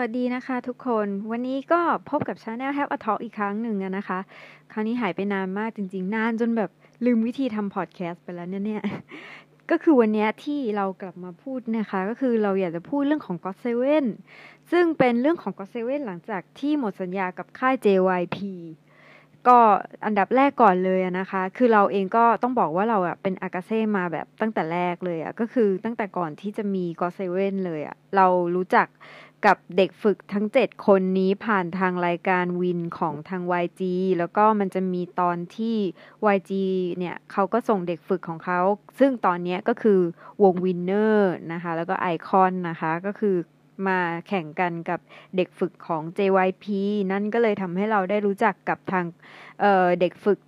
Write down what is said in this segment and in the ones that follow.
สวัสดีนะคะทุกคนวันนี้ก็พบกับ channel Have a Talk อีกครั้งหนึ่งนะคะ คราวนี้หายไปนานมากจริง ๆ นานจนแบบลืมวิธีทำพอดแคสต์ไปแล้วเนี่ย ก็คือวันนี้ที่เรากลับมาพูดนะคะ ก็คือเราอยากจะพูดเรื่องของ God Seven ซึ่งเป็นเรื่องของ God Seven หลังจากที่หมดสัญญากับค่าย JYP ก็อันดับแรกก่อนเลยนะคะ คือเราเองก็ต้องบอกว่าเราอะเป็นอากาเซ่มาแบบตั้งแต่แรกเลยอะก็คือตั้งแต่ก่อนที่จะมี GOT7เลยอะเรารู้จัก กับเด็กฝึกทั้ง 7 คนนี้ผ่านทางรายการ WIN ของทาง YG แล้วก็มันจะมีตอนที่ YG เนี่ยเขาก็ส่งเด็กฝึกของเขา ซึ่งตอนนี้ก็คือวง WINNER นะคะ แล้วก็ iKON นะคะก็คือมาแข่งกันกับเด็กฝึกของ JYP นั่นก็เลยทำให้เราได้รู้จักกับทางเด็กฝึก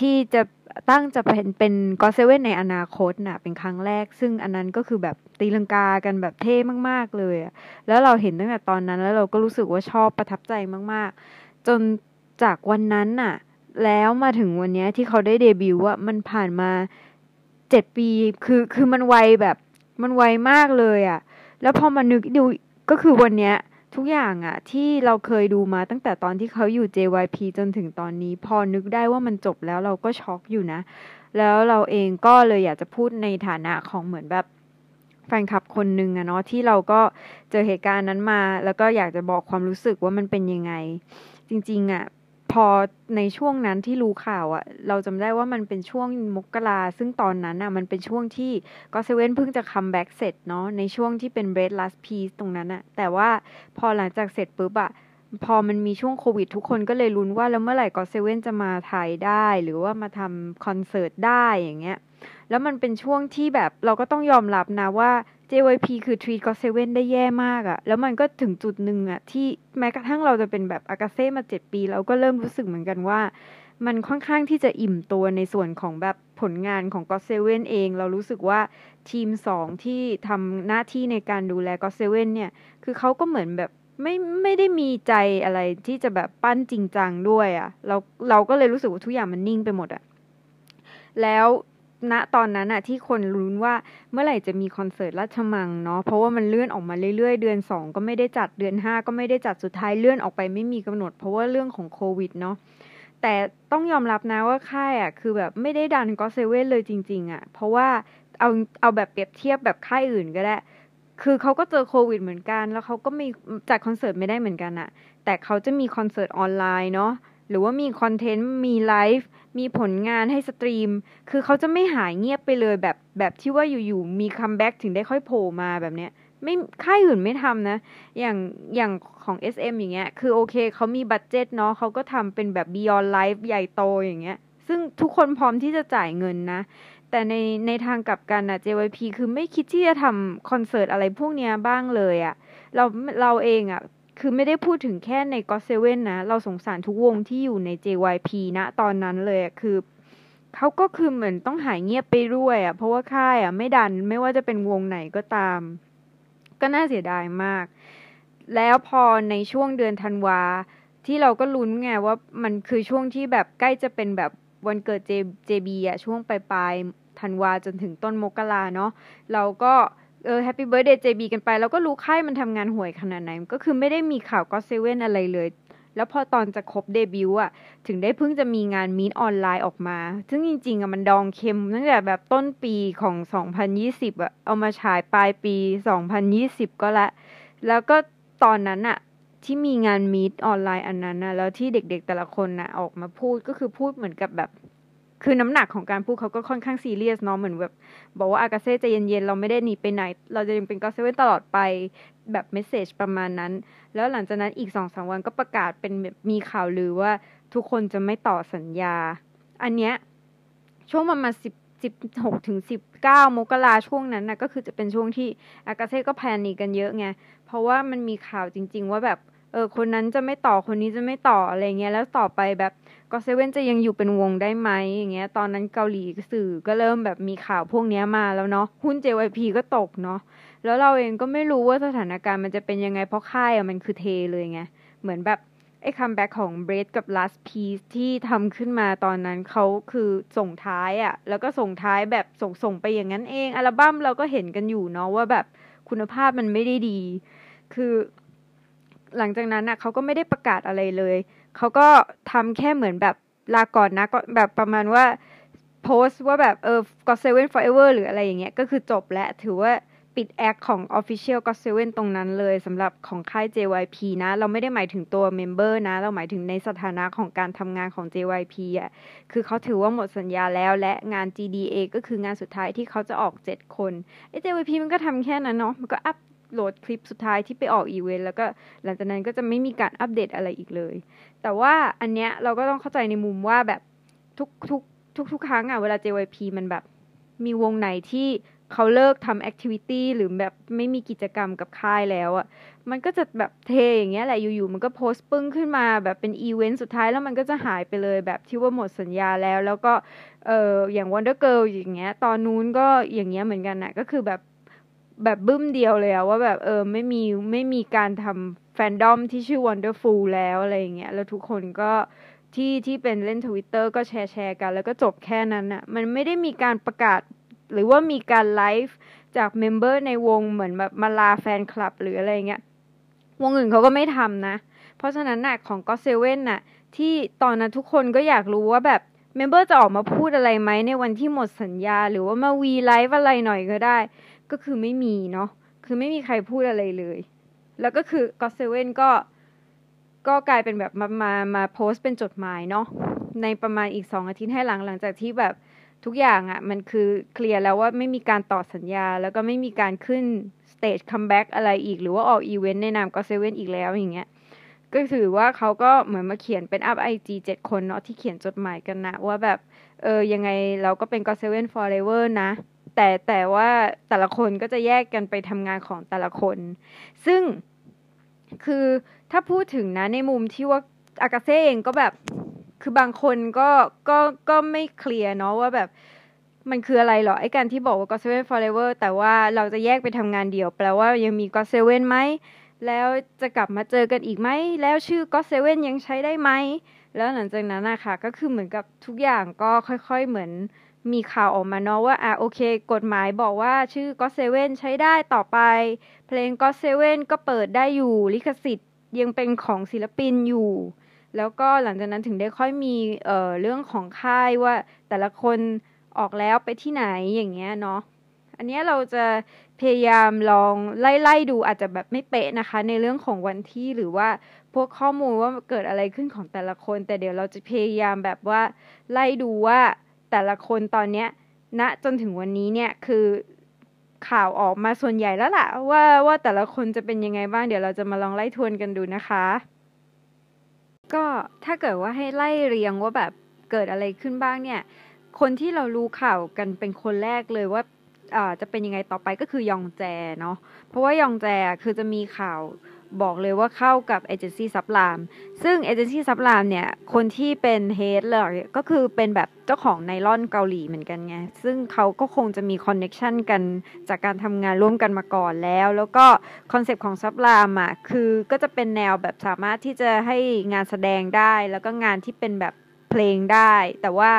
ที่จะตั้งจะเป็นเป็น GOT7 ในอนาคตน่ะเป็นครั้งแรก ซึ่งอันนั้นก็คือแบบตีลังกากันแบบเท่มากๆเลยอะแล้วเราเห็นตั้งแต่ตอนนั้นแล้วเราก็รู้สึกว่าชอบประทับใจมากๆ จนจากวันนั้นน่ะ แล้วมาถึงวันนี้ที่เขาได้เดบิวต์ว่ามันผ่านมาเจ็ดปีคือคือมันไวแบบมันไวมากเลยอะแล้วพอมานึกดูก็คือวันเนี้ย ทุกอย่างอะที่เราเคยดูมาตั้งแต่ตอนที่เขาอยู่ JYP จนถึงตอนนี้ พอนึกได้ว่ามันจบแล้วเราก็ช็อกอยู่นะ แล้วเราเองก็เลยอยากจะพูดในฐานะของเหมือนแบบแฟนคลับคนหนึ่งอะเนาะที่เราก็เจอเหตุการณ์นั้นมา แล้วก็อยากจะบอกความรู้สึกว่ามันเป็นยังไง จริง ๆอะ อในช่วงนั้นที่รู้ข่าวอะเราจำได้ว่ามันเป็นช่วงมกราซึ่งตอนนั้นอะมันเป็นช่วงที่ GOT7 เพิ่งจะ comeback เสร็จเนาะในช่วงที่เป็น Breath Last Piece ตรงนั้นอะแต่ว่าพอหลังจากเสร็จปุ๊บอะพอมันมีช่วงโควิดทุกคนก็เลยลุ้นว่าแล้วเมื่อไหร่ GOT7 จะมาไทยได้ หรือว่ามาทำคอนเสิร์ตได้อย่างเงี้ย แล้วมันเป็นช่วงที่แบบเราก็ต้องยอมรับนะว่า JYP คือ Treat God Seven ได้แย่มากอะแล้วมันก็ถึงจุดหนึ่งอะที่แม้กระทั่งเราจะเป็นแบบอากาเซ่มาเจ็ดปี เราก็เริ่มรู้สึกเหมือนกันว่า มันค่อนข้างที่จะอิ่มตัวในส่วนของแบบผลงานของ God Seven เอง เรารู้สึกว่าทีมสองที่ทำหน้าที่ในการดูแล God Seven เนี่ย คือเขาก็เหมือนแบบไม่ไม่ได้มีใจอะไรที่จะแบบปั้นจริงจังด้วยอะ่ะเราเราก็เลยรู้สึกว่าทุกอย่างมันนิ่งไปหมดอะ่ะแล้ว ณตอนนั้นอะที่คนรุ้นว่าเมื่อไหร่จะมีคอนเสิร์ตราชมังเนาะเพราะว่ามันเลื่อนออกมาเรื่อยๆ เดือนสองก็ไม่ได้จัดเดือนห้าก็ไม่ได้จัดสุดท้ายเลื่อนออกไปไม่มีกำหนด เพราะว่าเรื่องของโควิดเนาะแต่ต้องยอมรับนะว่าค่ายอะคือแบบไม่ได้ดันก็เซเว่นเลยจริง ๆอะเพราะว่าเอาเอาแบบเปรียบเทียบแบบค่ายอื่นก็ได้คือเขาก็เจอโควิดเหมือนกัน แล้วเขาก็มีจัดคอนเสิร์ตไม่ได้เหมือนกันอะแต่เขาจะมีคอนเสิร์ตออนไลน์เนาะ หรือว่ามี content มีไลฟ์มีผลงานให้ stream คือเขาจะไม่หายเงียบไปเลยแบบแบบที่ว่าอยู่ๆมี comeback ถึงได้ค่อยโผล่มาแบบเนี้ยไม่ค่ายอื่นไม่ทำนะ อย่างอย่างของ SM อย่างเงี้ย คือโอเคเขามี budget เนาะเขาก็ทำเป็นแบบ Beyond Live ใหญ่โตอย่างเงี้ย ซึ่งทุกคนพร้อมที่จะจ่ายเงินนะ แต่ในในทางกลับกันนะ JYP คือไม่คิดที่จะทำคอนเสิร์ตอะไรพวกเนี้ยบ้างเลยอะเราเราเองอะ คือไม่ได้พูดถึงแค่ใน God Seven นะ เราสงสารทุกวงที่อยู่ใน JYP นะตอนนั้นเลยคือเขาก็คือเหมือนต้องหายเงียบไปด้วยอะ่ะ เพราะว่าค่ายอะ่ะไม่ดันไม่ว่าจะเป็นวงไหนก็ตาม ก็น่าเสียดายมาก แล้วพอในช่วงเดือนธันวา ที่เราก็ลุ้นไงว่ามันคือช่วงที่แบบใกล้จะเป็นแบบวันเกิด J JB อะช่วงปลายปลายธันวาจนถึงต้นมกราเนาะเราก็ เออ happy birthday JB กันไป แล้วก็รู้ค่ายมันทำงานห่วยขนาดไหน ก็คือไม่ได้มีข่าว GOT7 อะไรเลย แล้วพอตอนจะครบเดบิวต์อะ ถึงได้เพิ่งจะมีงานมีดออนไลน์ออกมา ซึ่งจริงๆอะมันดองเค็มตั้งแต่แบบต้นปีของ 2020อะเอามาฉายปลายปี 2020 ก็ละ แล้วก็ตอนนั้นอะที่มีงานมีดออนไลน์อันนั้นนะแล้วที่เด็กๆแต่ละคนนะออกมาพูดก็คือพูดเหมือนกับแบบ คือน้ำหนักของการพูดเขาก็ค่อนข้างซีเรียสเนาะเหมือนแบบ บอกว่าอากาเซ่ใจเย็นๆ เราไม่ได้หนีไปไหน เราจะยังเป็นกาเซ่ตลอดไปแบบ message ประมาณนั้น แล้วหลังจากนั้นอีกสองสามวันก็ประกาศเป็นแบบมีข่าวลือว่าทุกคนจะไม่ต่อสัญญา อันเนี้ยช่วงประมาณสิบสิบหกถึงสิบเก้ามกราช่วงนั้นนะก็คือจะเป็นช่วงที่อากาเซ่ก็ panic กันเยอะไงเพราะว่ามันมีข่าวจริง ๆ ว่าแบบเออคนนั้นจะไม่ต่อคนนี้จะไม่ต่ออะไรเงี้ยแล้วต่อไปแบบ GOT7จะยังอยู่เป็นวงได้ไหมอย่างเงี้ย ตอนนั้นเกาหลีสื่อก็เริ่มแบบมีข่าวพวกนี้มาแล้วเนาะหุ้น JYP ก็ตกเนาะแล้วเราเองก็ไม่รู้ว่าสถานการณ์มันจะเป็นยังไงเพราะค่ายอะมันคือเทเลยไงเหมือนแบบไอ้ comeback ของ Breath กับ Last Piece ที่ทำขึ้นมาตอนนั้นเขาคือส่งท้ายอะ่ะแล้วก็ส่งท้ายแบบส่งส่งไปอย่างนั้นเอง อัลบั้มเราก็เห็นกันอยู่เนาะว่าแบบคุณภาพมันไม่ได้ดี คือหลังจากนั้นน่ะเขาก็ไม่ได้ประกาศอะไรเลย เขาก็ทำแค่เหมือนแบบลาก่อนนะก็แบบประมาณว่าโพสต์ว่าแบบเออ God Seven Forever หรืออะไรอย่างเงี้ยก็คือจบแล้วถือว่าปิดแอคของ Official God Seven ตรงนั้นเลยสำหรับของค่าย JYP นะ เราไม่ได้หมายถึงตัวเมมเบอร์นะ เราหมายถึงในสถานะของการทำงานของ JYP อะคือเขาถือว่าหมดสัญญาแล้วและงาน GDA ก็คืองานสุดท้ายที่เขาจะออก 7 คนไอ้ JYP มันก็ทำแค่นั้นเนาะมันก็อัพ โหลดคลิปสุดท้ายที่ไปออกอีเวนต์แล้วก็หลังจากนั้นก็จะไม่มีการอัปเดตอะไรอีกเลย แต่ว่าอันเนี้ยเราก็ต้องเข้าใจในมุมว่าแบบทุกทุกทุกทุกครั้งอะเวลา JYP มันแบบมีวงไหนที่เขาเลิกทำ activity หรือแบบไม่มีกิจกรรมกับค่ายแล้วอะ่ะมันก็จะแบบเทอย่างเงี้ยแหละอยู่ๆมันก็โพสต์ปึ้งขึ้นมาแบบเป็นอีเวนต์สุดท้ายแล้วมันก็จะหายไปเลยแบบที่ว่าหมดสัญญาแล้ว แล้วก็เอออย่าง Wonder Girl อย่างเงี้ยตอนนู้นก็อย่างเงี้ยเหมือนกันนะก็คือแบบ แบบบึ้มเดียวเลยอะว่าแบบเออไม่มีไม่มีการทำแฟนดอมที่ชื่อ Wonderful แล้วอะไรอย่างเงี้ยแล้วทุกคนก็ที่ที่เป็นเล่นทวิตเตอร์ก็แชร์แชร์กัน แล้วก็จบแค่นั้นอะมันไม่ได้มีการประกาศ หรือว่ามีการไลฟ์จาก member ในวงเหมือนแบบมาลาแฟนคลับหรืออะไรเงี้ยวงอื่นเขาก็ไม่ทำนะ เพราะฉะนั้นน่ะของ GOT7น่ะที่ตอนนั้นทุกคนก็อยากรู้ว่าแบบ member จะออกมาพูดอะไรไหมในวันที่หมดสัญญา หรือว่ามา V Live อะไรหน่อยก็ได้ ก็คือไม่มีเนาะคือไม่มีใครพูดอะไรเลย แล้วก็คือ GOT7ก็ก็กลายเป็นแบบมามามาโพสต์เป็นจดหมายเนาะในประมาณอีกสองอาทิตย์ให้หลังหลังจากที่แบบทุกอย่างอะ่ะมันคือเคลียร์แล้วว่าไม่มีการต่อสัญญา แล้วก็ไม่มีการขึ้น stage comeback อะไรอีก หรือว่าออกอีเวนต์ในนาม GOT7อีกแล้วอย่างเงี้ยก็ถือว่าเขาก็เหมือนมาเขียนเป็นอัพไอจีเจ็ดคนเนาะที่เขียนจดหมายกันนะว่าแบบ เออยังไงเราก็เป็น GOT7 forever นะ แต่แต่ว่าแต่ละคนก็จะแยกกันไปทำงานของแต่ละคน ซึ่งคือถ้าพูดถึงนะในมุมที่ว่าอากาเซ่เองก็แบบคือบางคนก็ก็ก็ไม่เคลียร์เนาะว่าแบบมันคืออะไรหรอไอ้การที่บอกว่า GOT7 forever แต่ว่าเราจะแยกไปทำงานเดี่ยว แปลว่ายังมี God Seven ไหม แล้วจะกลับมาเจอกันอีกไหม แล้วชื่อ God Seven ยังใช้ได้ไหม แล้วหลังจากนั้นนะคะก็คือเหมือนกับทุกอย่างก็ค่อยๆเหมือน มีข่าวออกมาเนาะว่าอะโอเค กฎหมายบอกว่าชื่อ God Seven ใช้ได้ต่อไป เพลง God Seven ก็เปิดได้อยู่ลิขสิทธิ์ยังเป็นของศิลปินอยู่ แล้วก็หลังจากนั้นถึงได้ค่อยมีเอ่อเรื่องของค่ายว่าแต่ละคนออกแล้วไปที่ไหนอย่างเงี้ยเนาะอันนี้เราจะพยายามลองไล่ไล่ดูอาจจะแบบไม่เป๊ะนะคะ ในเรื่องของวันที่หรือว่าพวกข้อมูลว่าเกิดอะไรขึ้นของแต่ละคน แต่เดี๋ยวเราจะพยายามแบบว่าไล่ดูว่า แต่ละคนตอนเนี้ยณนะจนถึงวันนี้เนี่ยคือข่าวออกมาส่วนใหญ่แล้วล่ะ ว่าว่าแต่ละคนจะเป็นยังไงบ้างเดี๋ยวเราจะมาลองไล่ทวนกันดูนะคะ ก็ถ้าเกิดว่าให้ไล่เรียงว่าแบบเกิดอะไรขึ้นบ้างเนี่ย คนที่เรารู้ข่าวกันเป็นคนแรกเลยว่าจะเป็นยังไงต่อไปก็คือยองแจเนาะเพราะว่ายองแจคือจะมีข่าว บอกเลยว่าเข้ากับ agency Sublime ซึ่ง agency Sublime เนี่ย คนที่เป็น head เลยก็คือเป็นแบบเจ้าของ NYLON เกาหลีเหมือนกันไง ซึ่งเขาก็คงจะมี connection กันจากการทำงานร่วมกันมาก่อนแล้ว แล้วก็คอนเซปต์ของ Sublime อะ คือก็จะเป็นแนวแบบสามารถที่จะให้งานแสดงได้ แล้วก็งานที่เป็นแบบเพลงได้ แต่ว่า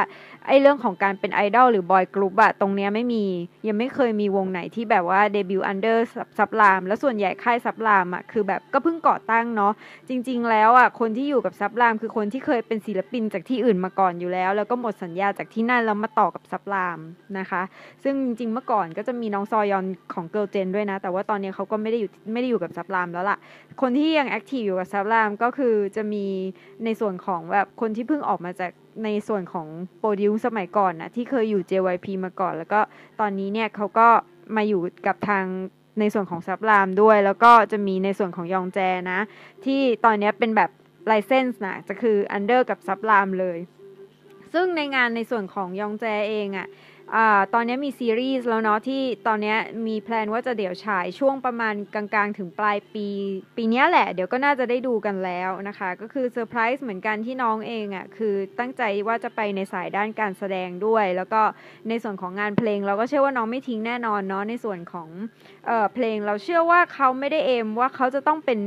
ไอเรื่องของการเป็นไอดอลหรือ boy group อะตรงเนี้ยไม่มี ยังไม่เคยมีวงไหนที่แบบว่า debut under Sublime แล้วส่วนใหญ่ค่าย Sublime อะคือแบบก็เพิ่งก่อตั้งเนาะจริง ๆ แล้วอะคนที่อยู่กับ Sublime คือคนที่เคยเป็นศิลปินจากที่อื่นมาก่อนอยู่แล้ว แล้วก็หมดสัญญาจากที่นั่นแล้วมาต่อกับ Sublime นะคะ ซึ่งจริง ๆ เมื่อก่อนก็จะมีน้องซอยอนของ Girls' Gen ด้วยนะ แต่ว่าตอนนี้เขาก็ไม่ได้อยู่ไม่ได้อยู่กับ Sublime แล้วล่ะ คนที่ยัง active อยู่กับ Sublime ก็คือจะมีในส่วนของแบบคนที่เพิ่งออกมาจาก ในส่วนของโปรดิวสมัยก่อนนะที่เคยอยู่ JYP มาก่อน แล้วก็ตอนนี้เนี่ยเขาก็มาอยู่กับทางในส่วนของ Sublime ด้วย แล้วก็จะมีในส่วนของยองแจนะ ที่ตอนนี้เป็นแบบ license นะจะคือ under กับ Sublime เลย ซึ่งในงานในส่วนของยองแจเองอะ่ะ อตอนนี้มีซีรีส์แล้วเนาะที่ตอนนี้มี plan ว่าจะเดี๋ยวฉายช่วงประมาณกลางๆ ถึงปลายปี ปีนี้แหละ เดี๋ยวก็น่าจะได้ดูกันแล้วนะคะ ก็คือเซอร์ไพรส์เหมือนกันที่น้องเองอะ่ะคือตั้งใจว่าจะไปในสายด้านการแสดงด้วย แล้วก็ในส่วนของงานเพลงเราก็เชื่อว่าน้องไม่ทิ้งแน่นอนเนาะในส่วนของเออเพลงเราเชื่อว่าเขาไม่ได้ aim ว่าเขาจะต้องเป็น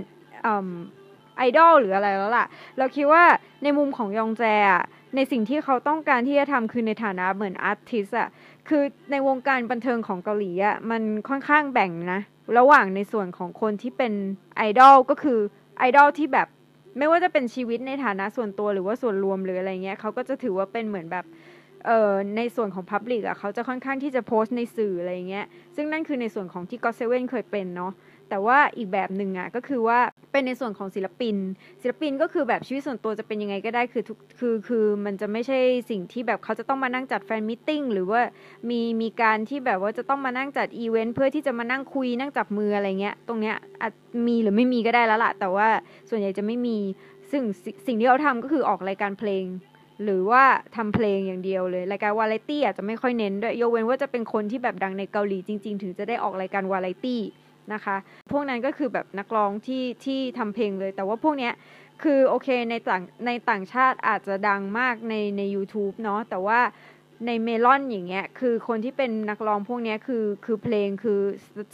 ไอดอลหรืออะไรแล้วล่ะ เราคิดว่าในมุมของยองแจอะ ในสิ่งที่เขาต้องการที่จะทำคือในฐานะเหมือน artist อะคือในวงการบันเทิงของเกาหลีอะมันค่อนข้างแบ่งนะ ระหว่างในส่วนของคนที่เป็นไอดอลก็คือไอดอลที่แบบไม่ว่าจะเป็นชีวิตในฐานะส่วนตัวหรือว่าส่วนรวมหรืออะไรเงี้ยเขาก็จะถือว่าเป็นเหมือนแบบเอ่อในส่วนของ Public อะเขาจะค่อนข้างที่จะโพสต์ในสื่ออะไรเงี้ยซึ่งนั่นคือในส่วนของที่ God Seven เคยเป็นเนาะ แต่ว่าอีกแบบหนึ่งอะก็คือว่าเป็นในส่วนของศิลปิน ศิลปินก็คือแบบชีวิตส่วนตัวจะเป็นยังไงก็ได้คือทุกคือคือมันจะไม่ใช่สิ่งที่แบบเขาจะต้องมานั่งจัด fan meeting หรือว่ามีมีการที่แบบว่าจะต้องมานั่งจัดอีเวนต์เพื่อที่จะมานั่งคุยนั่งจับมืออะไรเงี้ยตรงเนี้ยอาจมีหรือไม่มีก็ได้แล้วล่ะ แต่ว่าส่วนใหญ่จะไม่มีซึ่งสิ่งที่เขาทำก็คือออกรายการเพลงหรือว่าทำเพลงอย่างเดียวเลย รายการวาไรตี้อาจจะไม่ค่อยเน้นด้วยยกเว้นว่าจะเป็นคนที่แบบดังในเกาหลีจริง ๆ ถึงจะได้ออกรายการวาไรตี้ นะคะ พวกนั้นก็คือแบบนักร้องที่ที่ทำเพลงเลย แต่ว่าพวกเนี้ยคือโอเคในต่างในต่างชาติอาจจะดังมากในใน u t u b e เนาะแต่ว่าในเมลอนอย่างเงี้ยคือคนที่เป็นนักร้องพวกเนี้ยคือคือเพลงคือ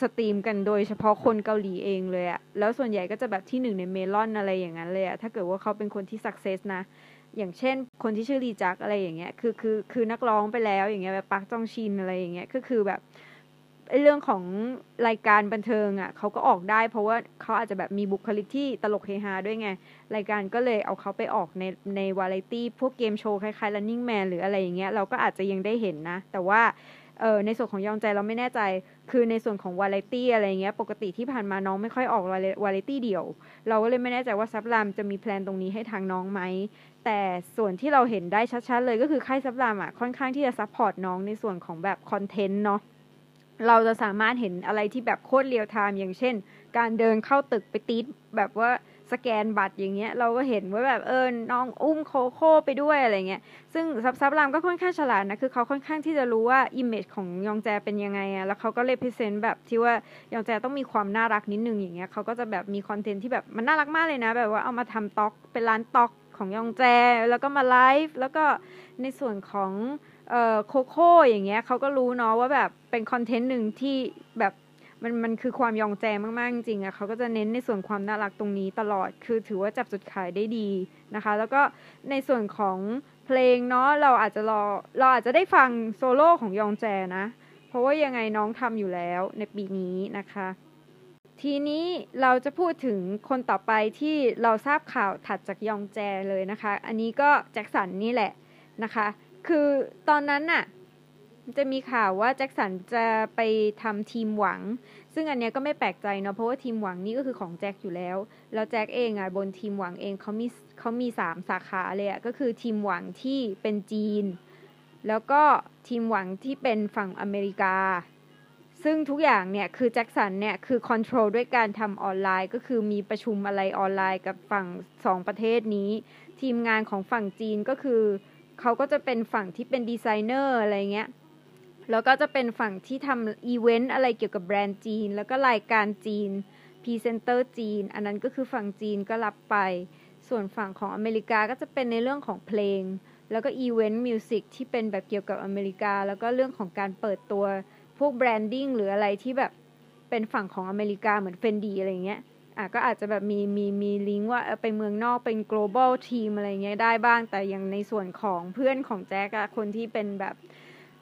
stream กันโดยเฉพาะคนเกาหลีเองเลยอะแล้วส่วนใหญ่ก็จะแบบที่หนึ่งในเมลอนอะไรอย่างนั้นเลยอะถ้าเกิดว่าเขาเป็นคนที่ success นะ อย่างเช่น คนที่ชื่อรีจักอะไรอย่างเงี้ยคือคือคือนักร้องไปแล้วอย่างเงี้ยแบบปักจองชินอะไรอย่างเงี้ยก็คือแบบ เรื่องของรายการบันเทิงอะ่ะเขาก็ออกได้ เพราะว่าเขาอาจจะแบบมีบุคลิกที่ตลกเฮฮาด้วยไง รายการก็เลยเอาเขาไปออกในในวาไรตี้พวกเกมโชว์คล้ายๆ running man หรืออะไรอย่างเงี้ยเราก็อาจจะยังได้เห็นนะ แต่ว่าเออในส่วนของยองแจเราไม่แน่ใจ คือในส่วนของวาไรตี้อะไรเงี้ย ปกติที่ผ่านมาน้องไม่ค่อยออกวาไรตี้เดี่ยว เราก็เลยไม่แน่ใจว่า Sublime จะมี plan ตรงนี้ให้ทางน้องไหม แต่ส่วนที่เราเห็นได้ชัดๆเลยก็คือค่าย Sublime อะค่อนข้างที่จะ support น้องในส่วนของแบบคอนเทนต์เนาะ เราจะสามารถเห็นอะไรที่แบบโคตรเรียลไทม์อย่างเช่น การเดินเข้าตึกไปติ๊ดแบบว่าสแกนบัตรอย่างเงี้ยเราก็เห็นว่าแบบเออน้องอุ้มโคโค่ไปด้วยอะไรเงี้ยซึ่งซับ Sublime ก็ค่อนข้างฉลาดนะคือเขาค่อนข้างที่จะรู้ว่า image ของยองแจเป็นยังไงอะแล้วเขาก็ represent แบบที่ว่ายองแจต้องมีความน่ารักนิดนึงอย่างเงี้ยเขาก็จะแบบมีคอนเทนต์ที่แบบมันน่ารักมากเลยนะ แบบว่าเอามาทำต็อกเป็นร้านต็อกของยองแจแล้วก็มาไลฟ์แล้วก็ในส่วนของ โคโค่อย่างเงี้ยเขาก็รู้เนาะว่าแบบเป็นคอนเทนต์หนึ่งที่แบบมันมันคือความยองแจมากๆจริงอะเขาก็จะเน้นในส่วนความน่ารักตรงนี้ตลอดคือถือว่าจับจุดขายได้ดีนะคะ แล้วก็ในส่วนของเพลงเนาะเราอาจจะรอเราอาจจะได้ฟังโซโล่ของยองแจนะ เพราะว่ายังไงน้องทำอยู่แล้วในปีนี้นะคะ ทีนี้เราจะพูดถึงคนต่อไปที่เราทราบข่าวถัดจากยองแจเลยนะคะ อันนี้ก็แจ็คสันนี่แหละนะคะ คือตอนนั้นน่ะจะมีข่าวว่าแจ็คสันจะไปทำทีมหวัง ซึ่งอันเนี้ยก็ไม่แปลกใจเนาะเพราะว่าทีมหวังนี่ก็คือของแจ็คอยู่แล้ว แล้วแจ็คเองอะบนทีมหวังเองเขามีเขามีสามสาขาเลยอะก็คือทีมหวังที่เป็นจีน แล้วก็ทีมหวังที่เป็นฝั่งอเมริกา ซึ่งทุกอย่างเนี่ยคือแจ็คสันเนี่ยคือคอนโทรลด้วยการทำออนไลน์ก็คือมีประชุมอะไรออนไลน์กับฝั่งสองประเทศนี้ ทีมงานของฝั่งจีนก็คือ เขาก็จะเป็นฝั่งที่เป็นดีไซเนอร์อะไรเงี้ย แล้วก็จะเป็นฝั่งที่ทำอีเวนต์อะไรเกี่ยวกับแบรนด์จีน แล้วก็รายการจีนพรีเซนเตอร์จีน อันนั้นก็คือฝั่งจีนก็รับไป ส่วนฝั่งของอเมริกาก็จะเป็นในเรื่องของเพลง แล้วก็ event music ที่เป็นแบบเกี่ยวกับอเมริกา แล้วก็เรื่องของการเปิดตัวพวก branding หรืออะไรที่แบบเป็นฝั่งของอเมริกาเหมือนเฟนดีอะไรเงี้ย อะก็อาจจะแบบมีมีมีลิงก์ว่าไปเมืองนอกเป็น global team อะไรเงี้ยได้บ้าง แต่ยังในส่วนของเพื่อนของแจ็คอะคนที่เป็นแบบ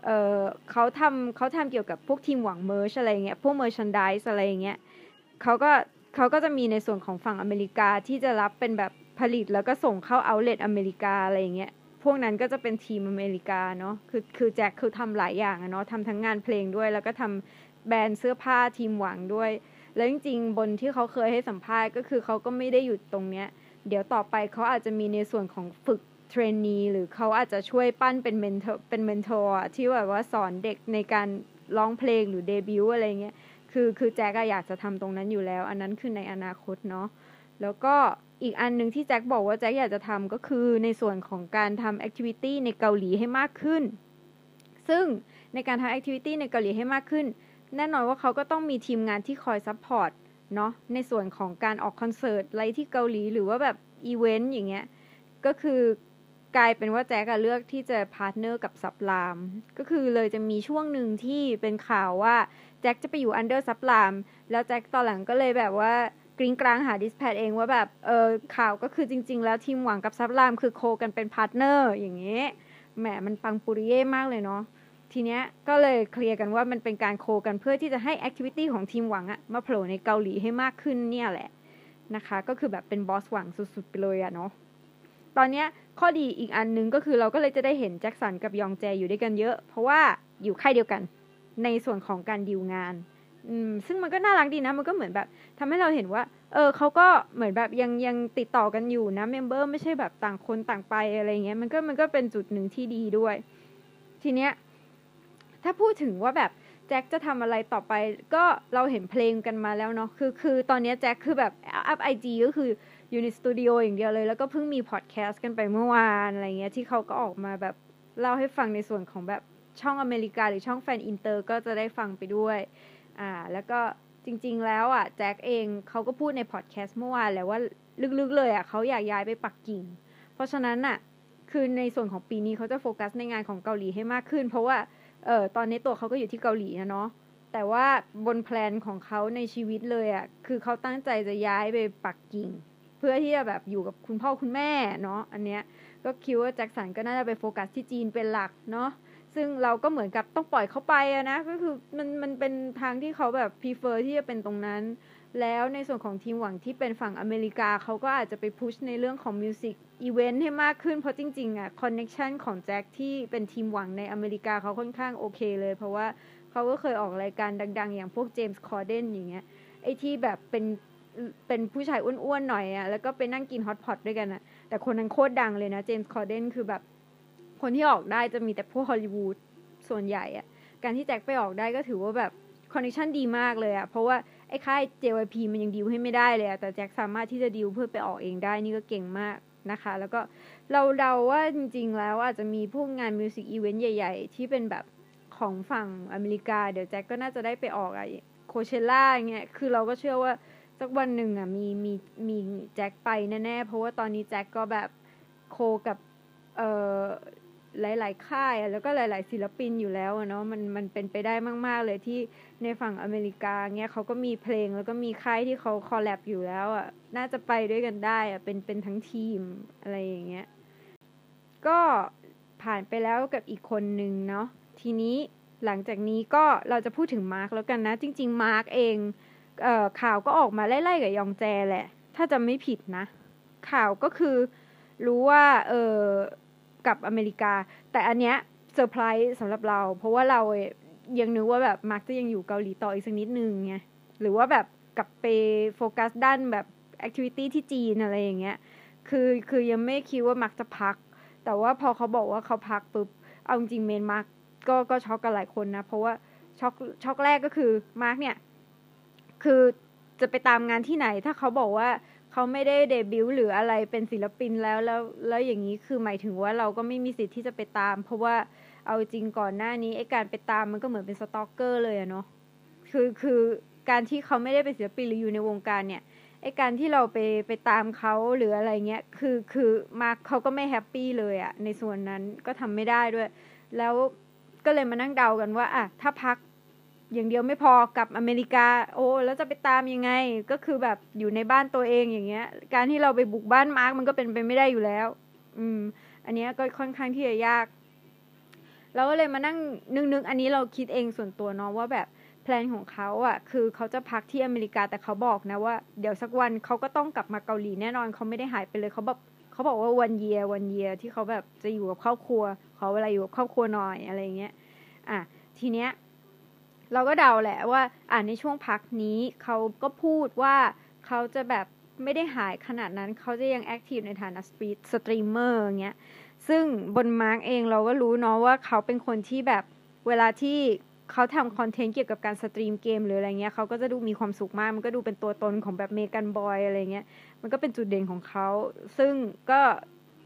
เออเขาทำเขาทำเกี่ยวกับพวกทีมหวัง merch อะไรเงี้ยพวก merchandise อะไรเงี้ยเขาก็เขาก็จะมีในส่วนของฝั่งอเมริกาที่จะรับเป็นแบบผลิตแล้วก็ส่งเข้า outlet อเมริกาอะไรเงี้ยพวกนั้นก็จะเป็นทีมอเมริกาเนาะคือคือแจ็คคือทำหลายอย่างอะเนาะทำทั้งงานเพลงด้วย แล้วก็ทำแบรนด์เสื้อผ้าทีมหวังด้วย แล้วจริงๆ บนที่เขาเคยให้สัมภาษณ์ก็คือเขาก็ไม่ได้หยุดตรงเนี้ย เดี๋ยวต่อไปเขาอาจจะมีในส่วนของฝึก trainee หรือเขาอาจจะช่วยปั้นเป็น mentor เป็น mentor ที่แบบว่าสอนเด็กในการร้องเพลงหรือเดบิวต์อะไรเงี้ยคือคือแจ็คอยากจะทำตรงนั้นอยู่แล้ว อันนั้นคือในอนาคตเนาะแล้วก็อีกอันหนึ่งที่แจ็คบอกว่าแจ็คอยากจะทำก็คือในส่วนของการทำ activity ในเกาหลีให้มากขึ้น ซึ่งในการทำ activity ในเกาหลีให้มากขึ้น แน่นอนว่าเขาก็ต้องมีทีมงานที่คอย support เนาะในส่วนของการออกคอนเสิร์ตอะไรที่เกาหลีหรือว่าแบบอีเวนต์อย่างเงี้ยก็คือกลายเป็นว่าแจ็คเลือกที่จะ partner กับ Sublime ก็คือเลยจะมีช่วงหนึ่งที่เป็นข่าวว่าแจ็คจะไปอยู่ under Sublime แล้วแจ็คตอนหลังก็เลยแบบว่ากริ๊งกร๊างหา Dispatch เองว่าแบบเออข่าวก็คือจริง ๆ แล้วทีมหวังกับ Sublime คือ co กันเป็น partner อย่างเงี้ยแหมมันปังปุริเย่มากเลยเนาะ ทีเนี้ยก็เลยเคลียร์กันว่ามันเป็นการ co กันเพื่อที่จะให้ activity ของทีมหวังอะมาโผล่ในเกาหลีให้มากขึ้นเนี่ยแหละนะคะ ก็คือแบบเป็นบอสหวังสุดๆไปเลยอะเนาะตอนเนี้ยข้อดีอีกอันนึงก็คือเราก็เลยจะได้เห็นแจ็คสันกับยองแจอยู่ด้วยกันเยอะ เพราะว่าอยู่ค่ายเดียวกันในส่วนของการดีลงานอืมซึ่งมันก็น่ารักดีนะ มันก็เหมือนแบบทำให้เราเห็นว่า เออเขาก็เหมือนแบบยังยังติดต่อกันอยู่นะ member ไม่ใช่แบบต่างคนต่างไปอะไรเงี้ยมันก็มันก็เป็นจุดหนึ่งที่ดีด้วย ทีเนี้ย ถ้าพูดถึงว่าแบบแจ็คจะทำอะไรต่อไปก็เราเห็นเพลงกันมาแล้วเนาะคือคือตอนนี้แจ็คคือแบบอัพ IG ก็คืออยู่ในสตูดิโออย่างเดียวเลย แล้วก็เพิ่งมีพอดแคสต์กันไปเมื่อวานอะไรเงี้ยที่เขาก็ออกมาแบบเล่าให้ฟังในส่วนของแบบช่องอเมริกา หรือช่องแฟนอินเตอร์ก็จะได้ฟังไปด้วยอ่าแล้วก็จริง ๆ แล้วอะแจ็คเองเขาก็พูดในพอดแคสต์เมื่อวานแหละว่าลึกๆเลยอะเขาอยากย้ายไปปักกิ่ง เพราะฉะนั้นอะคือในส่วนของปีนี้เขาจะโฟกัสในงานของเกาหลีให้มากขึ้น เพราะว่า เออตอนนี้ตัวเขาก็อยู่ที่เกาหลีนะเนาะแต่ว่าบนแพลนของเขาในชีวิตเลยอะ่ะคือเขาตั้งใจจะย้ายไปปักกิ่ง เพื่อที่จะแบบอยู่กับคุณพ่อคุณแม่เนาะอันเนี้ยก็คิดว่าแจ็คสันก็น่าจะไปโฟกัสที่จีนเป็นหลักเนาะซึ่งเราก็เหมือนกับต้องปล่อยเขาไปอะนะก็คือมันมันเป็นทางที่เขาแบบพ r เฟอร์ที่จะเป็นตรงนั้น แล้วในส่วนของทีมหวังที่เป็นฝั่งอเมริกาเขาก็อาจจะไป push ในเรื่องของ music event ให้มากขึ้นเพราะจริงๆอะ connection ของแจ็คที่เป็นทีมหวังในอเมริกาเขาค่อนข้างโอเคเลย เพราะว่าเขาก็เคยออกรายการดัง ๆ อย่างพวกเจมส์คอร์เดนอย่างเงี้ยไอที่แบบเป็นเป็นผู้ชายอ้วนๆหน่อยอะแล้วก็ไปนั่งกิน hot pot ด้วยกันอะแต่คนนั้นโคตรดังเลยนะเจมส์คอร์เดนคือแบบคนที่ออกได้จะมีแต่พวกฮอลลีวูดส่วนใหญ่อะการที่แจ็คไปออกได้ก็ถือว่าแบบ connection ดีมากเลยอะเพราะว่า ไอ้ค่าย JYP มันยังดีลให้ไม่ได้เลยอะแต่แจ็คสามารถที่จะดีลเพื่อไปออกเองได้นี่ก็เก่งมากนะคะ แล้วก็เราเดาว่าจริงๆ แล้วอาจจะมีพวกงาน music event ใหญ่ ๆ ที่เป็นแบบของฝั่งอเมริกา เดี๋ยวแจ็คก็น่าจะได้ไปออกอะ Coachella เงี้ย คือเราก็เชื่อว่าสักวันหนึ่งอะมีมีมีแจ็คไปแน่ๆ เพราะว่าตอนนี้แจ็คก็แบบโคกับเอ่อ หลาย ๆ ค่ายแล้วก็หลาย ๆ ศิลปินอยู่แล้วเนาะมันมันเป็นไปได้มาก ๆ เลยที่ในฝั่งอเมริกาเงี้ยเขาก็มีเพลงแล้วก็มีค่ายที่เขาคอลแลบอยู่แล้วอะน่าจะไปด้วยกันได้อะเป็นเป็นทั้งทีมอะไรอย่างเงี้ยก็ผ่านไปแล้วกับอีกคนนึงเนาะทีนี้หลังจากนี้ก็เราจะพูดถึงมาร์กแล้วกันนะ จริง ๆ มาร์กเองเอ่อข่าวก็ออกมาไล่ๆกับยองแจแหละ ถ้าจำไม่ผิดนะ ข่าวก็คือรู้ว่าเออ กลับอเมริกา แต่อันเนี้ยเซอร์ไพรส์สำหรับเรา เพราะว่าเรายังนึกว่าแบบมาร์กจะยังอยู่เกาหลีต่ออีกสักนิดนึงไงหรือว่าแบบกลับไปโฟกัสด้านแบบ activity ที่จีนอะไรอย่างเงี้ยคือคือยังไม่คิดว่ามาร์กจะพัก แต่ว่าพอเขาบอกว่าเขาพักปุ๊บเอาจริงเมนมาร์กก็ก็ช็อกกันหลายคนนะ เพราะว่าช็อกช็อกแรกก็คือมาร์กเนี่ย คือจะไปตามงานที่ไหน ถ้าเขาบอกว่า เขาไม่ได้เดบิวต์หรืออะไรเป็นศิลปินแล้วแล้วแล้วอย่างนี้คือหมายถึงว่าเราก็ไม่มีสิทธิ์ที่จะไปตาม เพราะว่าเอาจริงก่อนหน้านี้ไอ้การไปตามมันก็เหมือนเป็น stalker เลยอะเนาะคือคือการที่เขาไม่ได้เป็นศิลปินหรืออยู่ในวงการเนี่ยไอ้การที่เราไปไปตามเขาหรืออะไรเงี้ย คือคือมาร์กเขาก็ไม่ happy เลยอะในส่วนนั้นก็ทำไม่ได้ด้วย แล้วก็เลยมานั่งเดากันว่าอะถ้าพัก อย่างเดียวไม่พอกับอเมริกา โอ้แล้วจะไปตามยังไง ก็คือแบบอยู่ในบ้านตัวเองอย่างเงี้ย การที่เราไปบุกบ้านมาร์กมันก็เป็นไปไม่ได้อยู่แล้ว อืม อันนี้ก็ค่อนข้างที่จะยาก เราก็เลยมานั่งนึกๆอันนี้เราคิดเองส่วนตัวเนาะว่าแบบแพลนของเขาอะ่ะ คือเขาจะพักที่อเมริกาแต่เขาบอกนะว่า เดี๋ยวสักวันเขาก็ต้องกลับมาเกาหลีแน่นอนเขาไม่ได้หายไปเลยเขาแบบเขาบอกว่าวันเยียวันเยียที่เขาแบบจะอยู่กับครอบครัวขอเวลาอยู่กับครอบครัวหน่อยอะไรเงี้ย อะทีเนี้ย เราก็เดาแหละว่า อ่าในช่วงพักนี้เขาก็พูดว่าเขาจะแบบไม่ได้หายขนาดนั้นเขาจะยัง active ในฐานะสตรีมเมอร์อย่างเงี้ยซึ่งบนมาร์กเองเราก็รู้เนาะว่าเขาเป็นคนที่แบบเวลาที่เขาทำ content เกี่ยวกับการ stream เกมหรืออะไรเงี้ยเขาก็จะดูมีความสุขมาก มันก็ดูเป็นตัวตนของแบบเมกัน boy อะไรเงี้ย มันก็เป็นจุดเด่นของเขา ซึ่งก็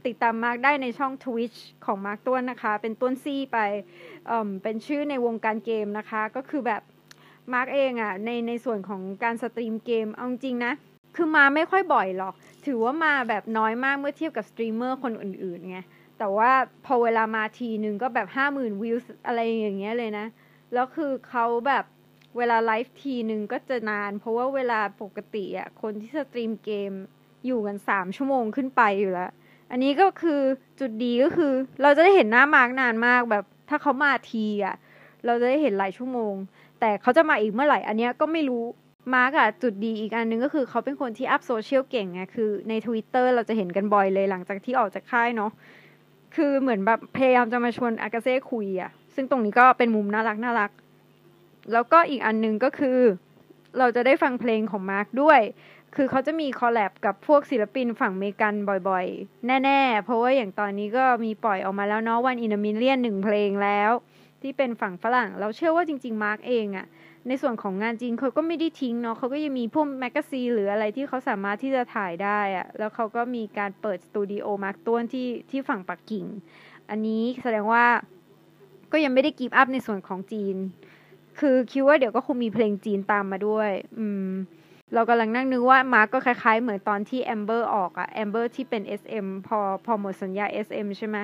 ติดตามมาร์กได้ในช่อง Twitch ของมาร์กต้วนนะคะ เป็นต้วนซี่ไปเป็นชื่อในวงการเกมนะคะ ก็คือแบบมาร์กเองอะ่ะในในส่วนของการ stream เกมเอาจริงนะ คือมาไม่ค่อยบ่อยหรอก ถือว่ามาแบบน้อยมากเมื่อเทียบกับสตรีมเมอร์คนอื่นๆไงแต่ว่าพอเวลามาทีนึงก็แบบห้าหมื่นวิวอะไรอย่างเงี้ยเลยนะ แล้วคือเขาแบบเวลาไลฟ์ทีนึงก็จะนาน เพราะว่าเวลาปกติอะคนที่ stream เกมอยู่กันสามชั่วโมงขึ้นไปอยู่แล้ว อันนี้ก็คือจุดดีก็คือ เราจะได้เห็นหน้ามาร์กนานมากแบบ ถ้าเขามาทีอะเราจะได้เห็นหลายชั่วโมง แต่เขาจะมาอีกเมื่อไหร่ อันนี้ก็ไม่รู้มาร์กอะจุดดีอีกอันนึงก็คือเขาเป็นคนที่ up social เก่งไงคือใน Twitter เราจะเห็นกันบ่อยเลยหลังจากที่ออกจากค่ายเนาะคือเหมือนแบบพยายามจะมาชวนอากาเซ่คุยอะซึ่งตรงนี้ก็เป็นมุมน่ารักน่ารัก แล้วก็อีกอันนึงก็คือ เราจะได้ฟังเพลงของมาร์กด้วย คือเขาจะมี collab กับพวกศิลปินฝั่งเมกันบ่อยๆ แน่ๆ เพราะว่าอย่างตอนนี้ก็มีปล่อยออกมาแล้วเนาะ One in a Million หนึ่งเพลงแล้ว ที่เป็นฝั่งฝรั่ง เราเชื่อว่าจริงๆ มาร์กเองอะในส่วนของงานจีนเขาก็ไม่ได้ทิ้งเนาะเขาก็ยังมีพวก magazine หรืออะไรที่เขาสามารถที่จะถ่ายได้อะแล้วเขาก็มีการเปิดสตูดิโอมาร์กต้วนที่ที่ฝั่งปักกิ่ง อันนี้แสดงว่าก็ยังไม่ได้ give up ในส่วนของจีน คือคิดว่าเดี๋ยวก็คงมีเพลงจีนตามมาด้วย อืม เรากำลังนั่งนึกว่ามาร์กก็คล้ายๆ เหมือนตอนที่แอมเบอร์ออกอะแอมเบอร์ที่เป็น SM พอพอหมดสัญญา SM ใช่ไหม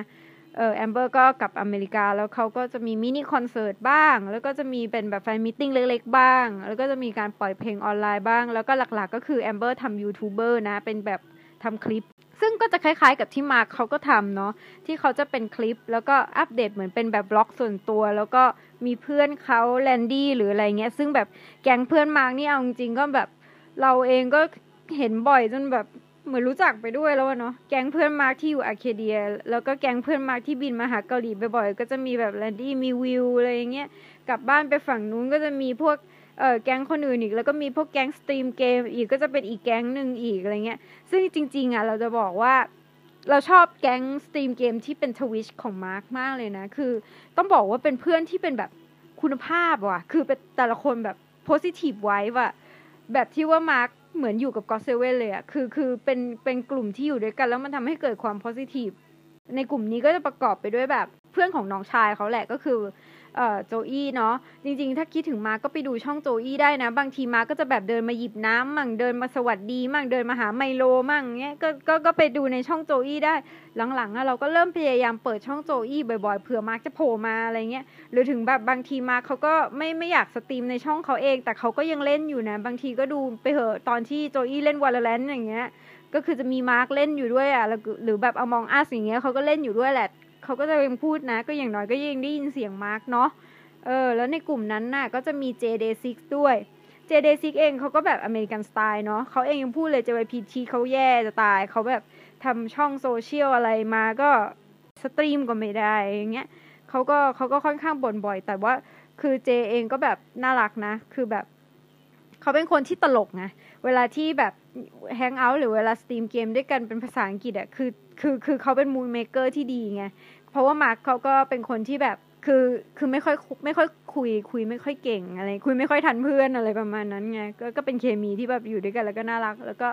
เออแอมเบอร์ก็กลับอเมริกาแล้วเขาก็จะมีมินิคอนเสิร์ตบ้าง แล้วก็จะมีเป็นแบบ fan meeting เล็กๆบ้าง แล้วก็จะมีการปล่อยเพลงออนไลน์บ้าง แล้วก็หลักๆ ก็คือแอมเบอร์ทำยูทูบเบอร์นะ เป็นแบบทำคลิป ซึ่งก็จะคล้ายๆกับที่มาร์คเขาก็ทำเนาะที่เขาจะเป็นคลิป แล้วก็อัปเดตเหมือนเป็นแบบ vlog ส่วนตัว แล้วก็มีเพื่อนเขาแลนดี้หรืออะไรเงี้ยซึ่งแบบแก๊งเพื่อนมาร์กนี่เอาจริงก็แบบ เราเองก็เห็นบ่อยจนแบบเหมือนรู้จักไปด้วยแล้วเนาะแก๊งเพื่อนมาร์กที่อยู่ Arcadia แล้วก็แก๊งเพื่อนมาร์กที่บินมาหาเกาหลีบ่อยๆ ก็จะมีแบบแลนดี้มีวิวอะไรอย่างเงี้ยกลับบ้านไปฝั่งนู้นก็จะมีพวกเออแก๊งคนอื่นอีก แล้วก็มีพวกแก๊ง stream เกมอีกก็จะเป็นอีกแก๊งหนึ่งอีกอะไรเงี้ยซึ่งจริง ๆอะเราจะบอกว่าเราชอบแก๊ง stream เกมที่เป็น Twitch ของมาร์กมากเลยนะ คือต้องบอกว่าเป็นเพื่อนที่เป็นแบบคุณภาพว่ะ คือเป็นแต่ละคนแบบ positive vibe ว่ะ แบบที่ว่ามาร์กเหมือนอยู่กับ GOT7เลยอะคือคือเป็นเป็นกลุ่มที่อยู่ด้วยกันแล้วมันทำให้เกิดความ positive ในกลุ่มนี้ก็จะประกอบไปด้วยแบบเพื่อนของน้องชายเขาแหละก็คือ โจอี้เนาะจริงๆ ถ้าคิดถึงมาร์กก็ไปดูช่องโจอี้ได้นะ บางทีมาร์กก็จะแบบเดินมาหยิบน้ำมั่งเดินมาสวัสดีมั่งเดินมาหาไมโลมั่งเงี้ยก็ก็ก็ไปดูในช่องโจอี้ได้หลังๆอะเราก็เริ่มพยายามเปิดช่องโจอี้บ่อยๆเผื่อมาร์กจะโผล่มาอะไรเงี้ยหรือถึงแบบบางทีมาร์กเขาก็ไม่ไม่อยาก stream ในช่องเขาเอง แต่เขาก็ยังเล่นอยู่นะ บางทีก็ดูไปเหอะตอนที่โจอี้เล่น Valorant อย่างเงี้ยก็คือจะมีมาร์กเล่นอยู่ด้วยอะหรือแบบ Among Us อย่างเงี้ยเขาก็เล่นอยู่ด้วยแหละ เขาก็จะยังพูดนะ ก็อย่างน้อยก็ยังได้ยินเสียงมาร์กเนาะเออแล้วในกลุ่มนั้นน่ะก็จะมี JD6 ด้วย JD6 เองเขาก็แบบ American style เนาะเขาเองยังพูดเลย JYPT เขาแย่จะตายเขาแบบทำช่องโซเชียลอะไรมาก็ stream ก็ไม่ได้อย่างเงี้ยเขาก็เขาก็ค่อนข้างบ่นบ่อย แต่ว่าคือ Jae เองก็แบบน่ารักนะ คือแบบเขาเป็นคนที่ตลกไงเวลาที่แบบ hang out หรือเวลา stream เกมด้วยกันเป็นภาษาอังกฤษอะคือคือคือเขาเป็น mood maker ที่ดีไง เพราะว่ามาร์คเขาก็เป็นคนที่แบบคือคือไม่ค่อยไม่ค่อยคุย คุยไม่ค่อยเก่งอะไร คุยไม่ค่อยทันเพื่อนอะไรประมาณนั้นไงก็ก็เป็นเคมีที่แบบอยู่ด้วยกันแล้วก็น่ารัก แล้วก็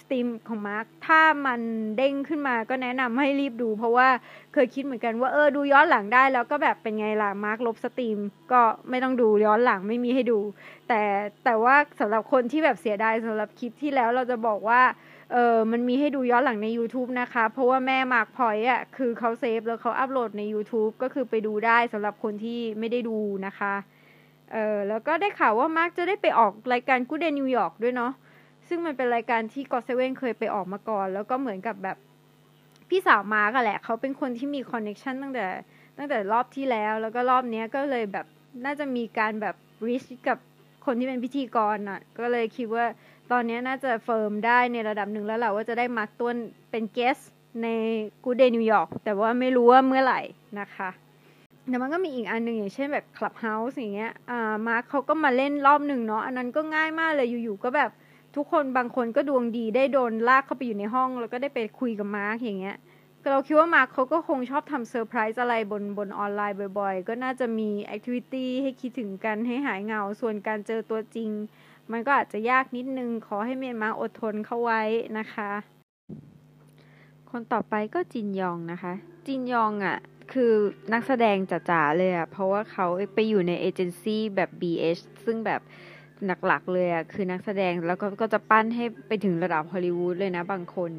stream ของมาร์คถ้ามันเด้งขึ้นมาก็แนะนำให้รีบดู เพราะว่าเคยคิดเหมือนกันว่าเออดูย้อนหลังได้แล้วก็แบบเป็นไงล่ะมาร์คลบ stream ก็ไม่ต้องดูย้อนหลังไม่มีให้ดู แต่แต่ว่าสำหรับคนที่แบบเสียดายสำหรับคลิปที่แล้วเราจะบอกว่า เออมันมีให้ดูย้อนหลังใน YouTube นะคะ เพราะว่าแม่มาร์กพอยต์อะคือเขา save แล้วเขาอัปโหลดใน YouTube ก็คือไปดูได้สำหรับคนที่ไม่ได้ดูนะคะ เออแล้วก็ได้ข่าวว่ามาร์กจะได้ไปออกรายการ Good Day New York ด้วยเนาะซึ่งมันเป็นรายการที่ GOT7เคยไปออกมาก่อน แล้วก็เหมือนกับแบบพี่สาวมาร์กแหละ เขาเป็นคนที่มี connection ตั้งแต่ตั้งแต่รอบที่แล้ว แล้วก็รอบนี้ก็เลยแบบน่าจะมีการแบบ reach กับคนที่เป็นพิธีกรอะ ก็เลยคิดว่า ตอนนี้น่าจะ firm ได้ในระดับหนึ่งแล้วแหละว่าจะได้มาร์กต้วนเป็น guest ใน Good Day New York แต่ว่าไม่รู้ว่าเมื่อไหร่นะคะแต่มันก็มีอีกอันหนึ่งอย่างเช่นแบบ Clubhouse อย่างเงี้ยอ่ามาร์คเขาก็มาเล่นรอบหนึ่งเนาะอันนั้นก็ง่ายมากเลยอยู่ๆก็แบบทุกคนบางคนก็ดวงดีได้โดนลากเข้าไปอยู่ในห้อง แล้วก็ได้ไปคุยกับมาร์คอย่างเงี้ยเราคิดว่ามาร์คเขาก็คงชอบทำเซอร์ไพรส์อะไรบนบนออนไลน์บ่อยๆ ก็น่าจะมี activity ให้คิดถึงกันให้หายเหงา ส่วนการเจอตัวจริง มันก็อาจจะยากนิดนึง ขอให้เมนมาร์กอดทนเข้าไว้นะคะ คนต่อไปก็จินยองนะคะ จินยองอะ่ะ คือนักแสดงจ๋าๆเลยอะ่ะ เพราะว่าเขาไปอยู่ในเอเจนซี่แบบ BH ซึ่งแบบ หลักๆ เลยอะ่ะคือนักแสดงแล้วก็ก็จะปั้นให้ไปถึงระดับฮอลลีวูดเลยนะบางคน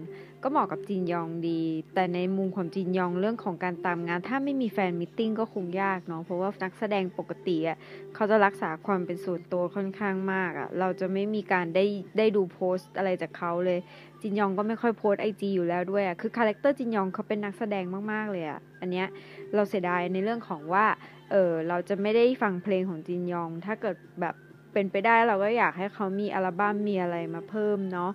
ก็เหมาะกับจินยองดี แต่ในมุมของจินยองเรื่องของการตามงาน ถ้าไม่มี fan meeting ก็คงยากเนาะเพราะว่านักแสดงปกติอะเขาจะรักษาความเป็นส่วนตัวค่อนข้างมากอะเราจะไม่มีการได้ได้ดูโพสต์อะไรจากเขาเลย จินยองก็ไม่ค่อยโพส IG อยู่แล้วด้วยอะคือคาแรคเตอร์จินยองเขาเป็นนักแสดงมากๆเลยอะอันเนี้ยเราเสียดายในเรื่องของว่าเออเราจะไม่ได้ฟังเพลงของจินยอง ถ้าเกิดแบบ เป็นไปได้เราก็อยากให้เขามีอัลบั้มมีอะไรมาเพิ่มเนาะ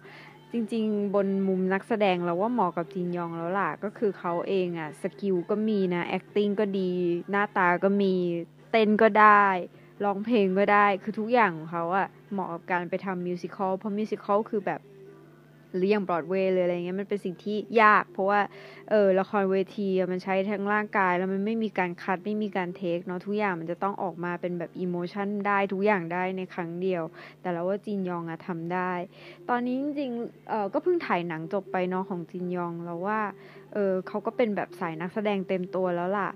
จริงๆ บนมุมนักแสดงเราว่าเหมาะกับจินยองแล้วล่ะ ก็คือเขาเองอะ skill ก็มีนะ acting ก็ดี หน้าตาก็มี เต้นก็ได้ร้องเพลงก็ได้ คือทุกอย่างของเขาอะเหมาะกับการไปทำมิวสิควลเพราะมิวสิควลคือแบบ หรืออย่างบรอดเวย์เลยอะไรเงี้ยมันเป็นสิ่งที่ยาก เพราะว่าเออละครเวทีมันใช้ทั้งร่างกาย แล้วมันไม่มีการคัดไม่มีการเทคเนาะทุกอย่างมันจะต้องออกมาเป็นแบบอิโมชันได้ทุกอย่างได้ในครั้งเดียว แต่เราว่าจินยองอะทำได้ ตอนนี้จริงๆเออก็เพิ่งถ่ายหนังจบไปเนาะของจินยองเราว่าเออเขาก็เป็นแบบสายนักแสดงเต็มตัวแล้วล่ะ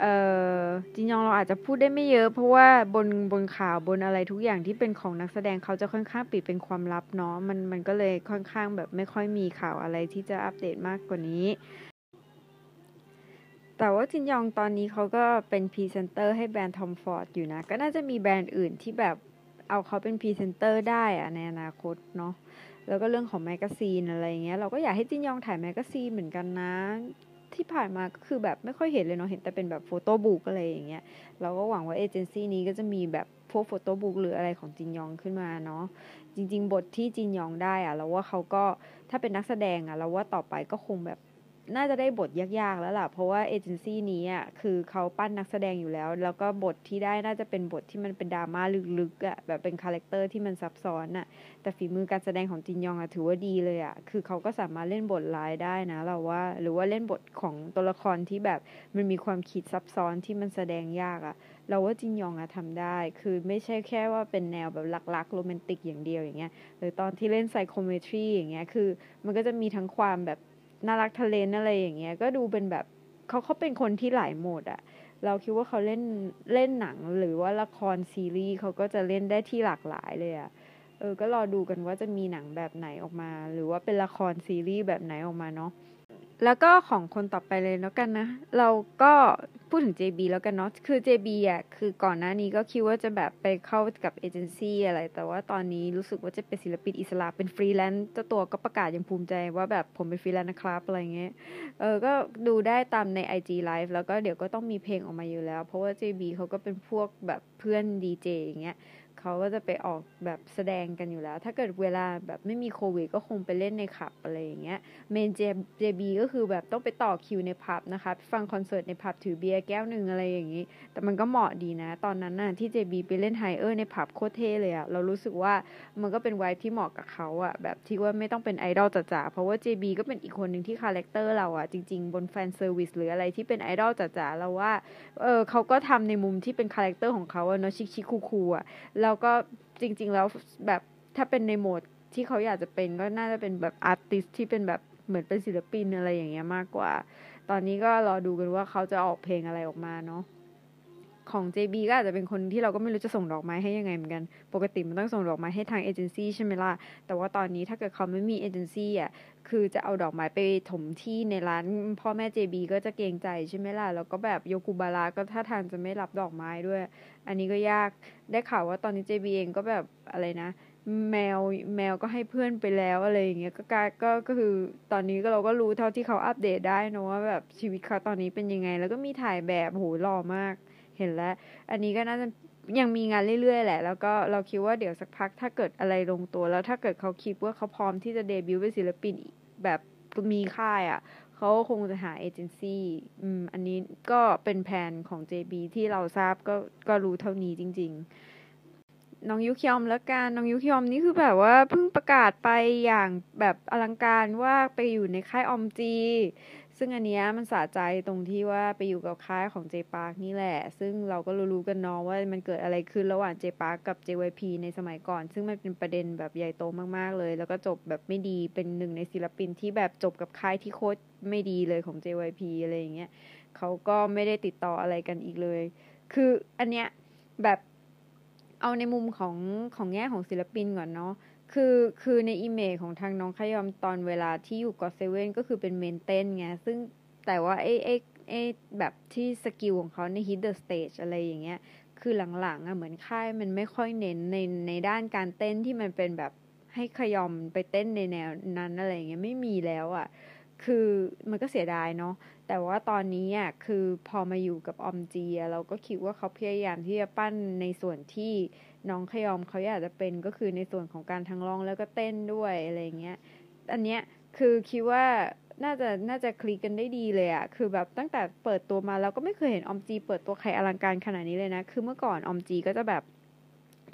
เอ่อจินยองเราอาจจะพูดได้ไม่เยอะ เพราะว่าบนบนข่าวบนอะไรทุกอย่างที่เป็นของนักแสดงเขาจะค่อนข้างปิดเป็นความลับเนาะมันมันก็เลยค่อนข้างแบบไม่ค่อยมีข่าวอะไรที่จะอัปเดตมากกว่านี้ แต่ว่าจินยองตอนนี้เขาก็เป็นพรีเซนเตอร์ให้แบรนด์ Tom Ford อยู่นะ ก็น่าจะมีแบรนด์อื่นที่แบบเอาเขาเป็นพรีเซนเตอร์ได้อะในอนาคตเนาะแล้วก็เรื่องของ magazine อะไรเงี้ยเราก็อยากให้จินยองถ่าย magazine เหมือนกันนะ ที่ผ่านมาก็คือแบบไม่ค่อยเห็นเลยเนาะเห็นแต่เป็นแบบ photobook อะไรอย่างเงี้ยเราก็หวังว่าเอเจนซี่นี้ก็จะมีแบบพวก photobook หรืออะไรของจินยองขึ้นมาเนาะจริง ๆ บทที่จินยองได้อะเราว่าเขาก็ถ้าเป็นนักแสดงอะเราว่าต่อไปก็คงแบบ น่าจะได้บทยากๆแล้วล่ะ เพราะว่าเอเจนซี่นี้อะคือเขาปั้นนักแสดงอยู่แล้ว แล้วก็บทที่ได้น่าจะเป็นบทที่มันเป็นดราม่าลึกๆอะแบบเป็นคาแรคเตอร์ที่มันซับซ้อนอะ แต่ฝีมือการแสดงของจินยองอะถือว่าดีเลยอะ คือเขาก็สามารถเล่นบทร้ายได้นะ เราว่า หรือว่าเล่นบทของตัวละครที่แบบมันมีความคิดซับซ้อนที่มันแสดงยากอะ เราว่าจินยองอะทำได้ คือไม่ใช่แค่ว่าเป็นแนวแบบลักๆโรแมนติกอย่างเดียวอย่างเงี้ย หรือตอนที่เล่นไซโคเมทรีอย่างเงี้ย คือมันก็จะมีทั้งความแบบ น่ารักทะเลนอะไรอย่างเงี้ย ก็ดูเป็นแบบเขาเขาเป็นคนที่หลายโหมดอะเราคิดว่าเขาเล่นเล่นหนังหรือว่าละครซีรีส์เขาก็จะเล่นได้ที่หลากหลายเลยอะเออ ก็รอดูกันว่าจะมีหนังแบบไหนออกมา หรือว่าเป็นละครซีรีส์แบบไหนออกมาเนาะแล้วก็ของคนต่อไปเลยแล้วกันนะ เราก็ พูดถึง JB แล้วกันเนาะคือ JB อะคือก่อนหน้านี้ก็คิดว่าจะแบบไปเข้ากับเอเจนซี่อะไร แต่ว่าตอนนี้รู้สึกว่าจะเป็นศิลปินอิสระเป็นฟรีแลนซ์เจ้าตัวก็ประกาศอย่างภูมิใจว่าแบบผมเป็นฟรีแลนซ์นะครับอะไรเงี้ยเออก็ดูได้ตามใน IG Live แล้วก็เดี๋ยวก็ต้องมีเพลงออกมาอยู่แล้ว เพราะว่า JB เขาก็เป็นพวกแบบเพื่อนดีเจอย่างเงี้ย เขาก็จะไปออกแบบแสดงกันอยู่แล้ว ถ้าเกิดเวลาแบบไม่มีโควิดก็คงไปเล่นในผับอะไรอย่างเงี้ย เมน JB ก็คือแบบต้องไปต่อคิวในผับนะคะฟังคอนเสิร์ตในผับถือเบียร์แก้วหนึ่งอะไรอย่างงี้ แต่มันก็เหมาะดีนะ ตอนนั้นน่ะที่ JB ไปเล่นไฮเออร์ในผับโคตรเท่เลยอะเรารู้สึกว่ามันก็เป็นไวท์ที่เหมาะกับเขาอะแบบที่ว่าไม่ต้องเป็นไอดอลจ๋าๆเพราะว่า JB ก็เป็นอีกคนหนึ่งที่คาแรคเตอร์เราอะจริง ๆ บน fan service หรืออะไรที่เป็นไอดอลจ๋าๆเราว่าเออเขาก็ทำในมุมที่เป็นคาแรคเตอร์ของเขาอะเนาะชิคๆ cool ๆอะแล้วก็จริง ๆ แล้วแบบถ้าเป็นในโหมดที่เขาอยากจะเป็นก็น่าจะเป็นแบบอาร์ติสที่เป็นแบบเหมือนเป็นศิลปินอะไรอย่างเงี้ยมากกว่า ตอนนี้ก็รอดูกันว่าเขาจะออกเพลงอะไรออกมาเนาะ ของ JB ก็อาจจะเป็นคนที่เราก็ไม่รู้จะส่งดอกไม้ให้ยังไงเหมือนกัน ปกติมันต้องส่งดอกไม้ให้ทางเอเจนซี่ใช่ไหมล่ะ แต่ว่าตอนนี้ถ้าเกิดเขาไม่มีเอเจนซี่อะ คือจะเอาดอกไม้ไปถมที่ในร้านพ่อแม่ JB ก็จะเกรงใจใช่ไหมล่ะ แล้วก็แบบโยกุบาระก็ถ้าทางจะไม่รับดอกไม้ด้วย อันนี้ก็ยาก ได้ข่าวว่าตอนนี้ JB เองก็แบบอะไรนะแมวแมวก็ให้เพื่อนไปแล้วอะไรอย่างเงี้ยก็กก็ก็คือตอนนี้ก็เราก็รู้เท่าที่เขาอัปเดตได้นะว่าแบบชีวิตเขาตอนนี้เป็นยังไง แล้วก็มีถ่ายแบบโหหล่อมาก เห็นแล้ว อันนี้ก็น่าจะยังมีงานเรื่อยๆ แหละ แล้วก็เราคิดว่าเดี๋ยวสักพักถ้าเกิดอะไรลงตัว แล้วถ้าเกิดเขาคิดว่าเขาพร้อมที่จะเดบิวต์เป็นศิลปินแบบมีค่ายอะ่ะเขาคงจะหาเอเจนซี่อืมอันนี้ก็เป็นแผนของ JB ที่เราทราบก็ก็รู้เท่านี้จริง ๆ น้องยุคยอมแล้วกันน้องยุคยอมนี่คือแบบว่าเพิ่งประกาศไปอย่างแบบอลังการว่าไปอยู่ในค่ายออมจี ซึ่งอันเนี้ยมันสะใจตรงที่ว่าไปอยู่กับค่ายของเจปาร์กนี่แหละ ซึ่งเราก็รู้ๆกันเนาะว่ามันเกิดอะไรขึ้นระหว่างเจปาร์กกับ JYP ในสมัยก่อน ซึ่งมันเป็นประเด็นแบบใหญ่โตมากๆเลย แล้วก็จบแบบไม่ดีเป็นหนึ่งในศิลปินที่แบบจบกับค่ายที่โคตรไม่ดีเลยของ JYP อะไรอย่างเงี้ยเขาก็ไม่ได้ติดต่ออะไรกันอีกเลย คืออันเนี้ยแบบ เอาในมุมของของแง่ของศิลปินก่อนเนาะคือคือใน image ของทางน้องคยอมตอนเวลาที่อยู่ GOT7ก็คือเป็น main เต้นไงซึ่งแต่ว่าไอ้ไอ้ไอ้แบบที่ skill ของเขาใน Hit The Stage อะไรอย่างเงี้ย คือหลังๆอะเหมือนค่ายมันไม่ค่อยเน้นในในด้านการเต้นที่มันเป็นแบบให้ขยอมไปเต้นในแนวนั้นอะไรเงี้ยไม่มีแล้วอะ คือมันก็เสียดายเนาะ แต่ว่าตอนนี้อะคือพอมาอยู่กับออมจีเราก็คิดว่าเขาพยายามที่จะปั้นในส่วนที่น้องขยอมเขาอยากจะเป็นก็คือในส่วนของการทั้งร้องแล้วก็เต้นด้วยอะไรเงี้ยอันเนี้ยคือคิดว่าน่าจะน่าจะคลิกกันได้ดีเลยอะคือแบบตั้งแต่เปิดตัวมาเราก็ไม่เคยเห็นออมจี เปิดตัวใครอลังการขนาดนี้เลยนะ คือเมื่อก่อนออมจีก็จะแบบ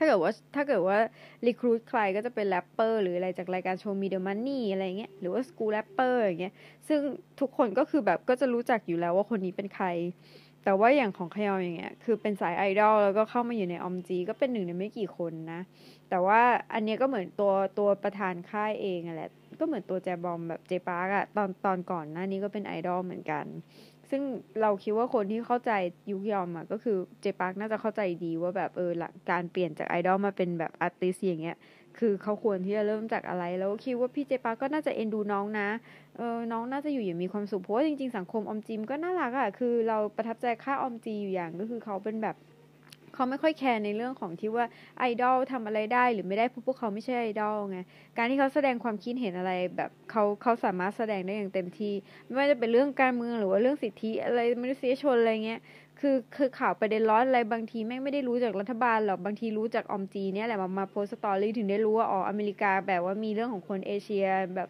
ถ้าเกิดว่าถ้าเกิดว่า recruit ใครก็จะเป็นแรปเปอร์หรืออะไรจากรายการ Show Me The Money อะไรเงี้ยหรือว่า School Rapper อย่างเงี้ยซึ่งทุกคนก็คือแบบก็จะรู้จักอยู่แล้วว่าคนนี้เป็นใคร แต่ว่าอย่างของคยอมย่างเงี้ยคือเป็นสายไอดอลแล้วก็เข้ามาอยู่ใน AOMG ก็เป็นหนึ่งในไม่กี่คนนะ แต่ว่าอันนี้ก็เหมือนตัวตัวประธานค่ายเองอะแหละก็เหมือนตัวแจบอมแบบ Jay Park อะตอนตอนก่อนหน้านี้ก็เป็นไอดอลเหมือนกัน ซึ่งเราคิดว่าคนที่เข้าใจยูคยอมอะก็คือ Jay Park น่าจะเข้าใจดีว่าแบบเออหลักการเปลี่ยนจากไอดอลมาเป็นแบบ artist อย่างเงี้ยคือเขาควรที่จะเริ่มจากอะไร แล้วคิดว่าพี่ Jay Park ก็น่าจะเอ็นดูน้องนะเออน้องน่าจะอยู่อย่างมีความสุขเพราะว่าจริงๆสังคม AOMG ก็น่ารักอะคือเราประทับใจค่าย AOMG อยู่อย่างก็คือเขาเป็นแบบ เขาไม่ค่อยแคร์ในเรื่องของที่ว่าไอดอลทำอะไรได้หรือไม่ได้เพราะพวกเขาไม่ใช่ไอดอลไงการที่เขาแสดงความคิดเห็นอะไรแบบเขาเขาสามารถแสดงได้อย่างเต็มที่ ไม่ว่าจะเป็นเรื่องการเมืองหรือว่าเรื่องสิทธิอะไรมนุษยชนอะไรเงี้ยคือคือข่าวประเด็นร้อนอะไรบางทีแม่งไม่ได้รู้จากรัฐบาลหรอกบางทีรู้จากออมจีเนี่ยแหละมามาโพสสตอรี่ถึงได้รู้ว่าอ๋ออเมริกาแบบว่ามีเรื่องของคนเอเชียแบบ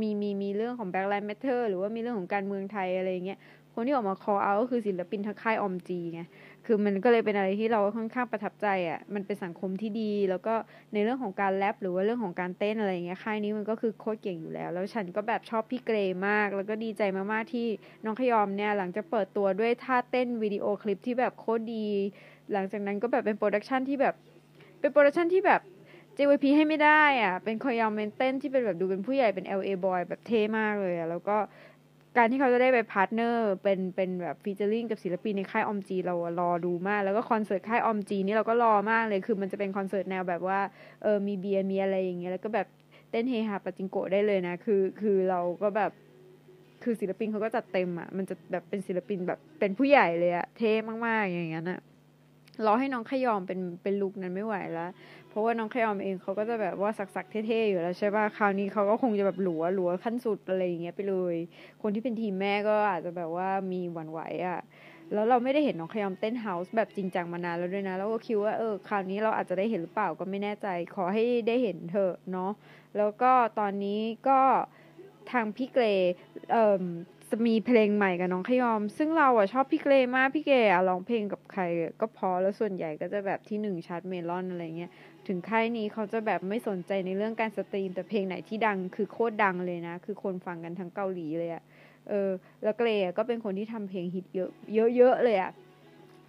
มีมีมีเรื่องของ Black Lives Matter หรือว่ามีเรื่องของการเมืองไทยอะไรเงี้ยคนที่ออกมา call out ก็คือศิลปินทางค่ายออมจีไง คือมันก็เลยเป็นอะไรที่เราค่อนข้างประทับใจอะ มันเป็นสังคมที่ดี แล้วก็ในเรื่องของการแรปหรือว่าเรื่องของการเต้นอะไรเงี้ย ค่ายนี้มันก็คือโคตรเก่งอยู่แล้ว แล้วฉันก็แบบชอบพี่เกรมาก แล้วก็ดีใจมากๆที่น้องคยอมเนี่ยหลังจากเปิดตัวด้วยท่าเต้นวิดีโอคลิปที่แบบโคตรดี หลังจากนั้นก็แบบเป็น production ที่แบบ เป็น production ที่แบบ JYP ให้ไม่ได้อะ เป็นคยอม main เต้นที่เป็นแบบดูเป็นผู้ใหญ่เป็น LA boy แบบเท่มากเลยอะ แล้วก็ การที่เขาจะได้ไป partner เป็นเป็นแบบ featuring กับศิลปินในค่าย AOMG เรารอดูมาก แล้วก็คอนเสิร์ตค่าย AOMG นี่เราก็รอมากเลยคือมันจะเป็นคอนเสิร์ตแนวแบบว่าเออมีเบียร์มีอะไรอย่างเงี้ยแล้วก็แบบเต้นเฮฮาปาจิงโกะได้เลยนะ คือคือเราก็แบบคือศิลปินเขาก็จัดเต็มอะ มันจะแบบเป็นศิลปินแบบเป็นผู้ใหญ่เลยอะเท่มากๆอย่างเงี้ยนะรอให้น้องขยอมเป็นเป็นลุกนั้นไม่ไหวแล้ว เพราะว่าน้องขยอมเองเขาก็จะแบบว่าสักๆเท่ๆอยู่แล้วใช่ป่ะคราวนี้เขาก็คงจะแบบหลัวหลัวขั้นสุดอะไรอย่างเงี้ยไปเลย คนที่เป็นทีมแม่ก็อาจจะแบบว่ามีหวั่นไหวอะแล้วเราไม่ได้เห็นน้องขยอมเต้นเฮาส์แบบจริงจังมานานแล้วด้วยนะ แล้วก็คิดว่าเออคราวนี้เราอาจจะได้เห็นหรือเปล่าก็ไม่แน่ใจ ขอให้ได้เห็นเถอะเนาะแล้วก็ตอนนี้ก็ทางพี่ GRAY เอ่อจะมีเพลงใหม่กับน้องคยอม ซึ่งเราอะชอบพี่ GRAY มากพี่ GRAY อะร้องเพลงกับใครก็พอแล้วส่วนใหญ่ก็จะแบบที่หนึ่งชาร์ตเมลอนอะไรเงี้ย ถึงค่ายนี้เขาจะแบบไม่สนใจในเรื่องการ stream แต่เพลงไหนที่ดังคือโคตรดังเลยนะ คือคนฟังกันทั้งเกาหลีเลยอะเออ แล้ว GRAY ก็เป็นคนที่ทำเพลงฮิตเยอะเยอะๆเลยอะ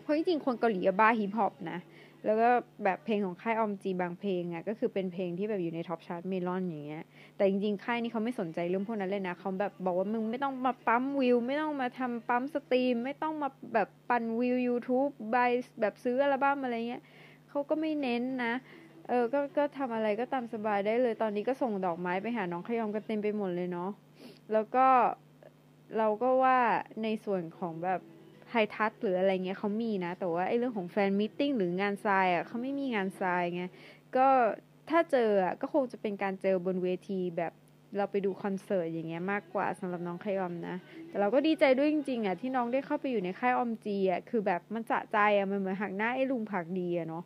เพราะจริงๆคนเกาหลีบ้าฮิปฮอปนะแล้วก็แบบเพลงของค่าย AOMG บางเพลงอะก็คือเป็นเพลงที่แบบอยู่ใน top chart Melon อย่างเงี้ย แต่จริงๆ ค่ายนี้เขาไม่สนใจเรื่องพวกนั้นเลยนะเขาแบบบอกว่ามึงไม่ต้องมาปั๊มวิว ไม่ต้องมาทำปั๊ม stream ไม่ต้องมาแบบปั่นวิว YouTube buy แบบซื้ออัลบั้มอะไรเงี้ยเขาก็ไม่เน้นนะ เออ ก็ ก็ทำอะไรก็ตามสบายได้เลย ตอนนี้ก็ส่งดอกไม้ไปหาน้องคยอมกันเต็มไปหมดเลยเนาะ แล้วก็เราก็ว่าในส่วนของแบบ high touch หรืออะไรเงี้ยเขามีนะ แต่ว่าไอ้เรื่องของ fan meeting หรืองานทรายอะเขาไม่มีงานทรายไง ก็ถ้าเจออะก็คงจะเป็นการเจอบนเวทีแบบเราไปดูคอนเสิร์ตอย่างเงี้ยมากกว่าสำหรับน้องยูคยอมนะ แต่เราก็ดีใจด้วยจริงๆอะที่น้องได้เข้าไปอยู่ในค่าย AOMG อะคือแบบมันสะใจอะมันเหมือนหักหน้าไอ้ลุงผักดีอะเนาะ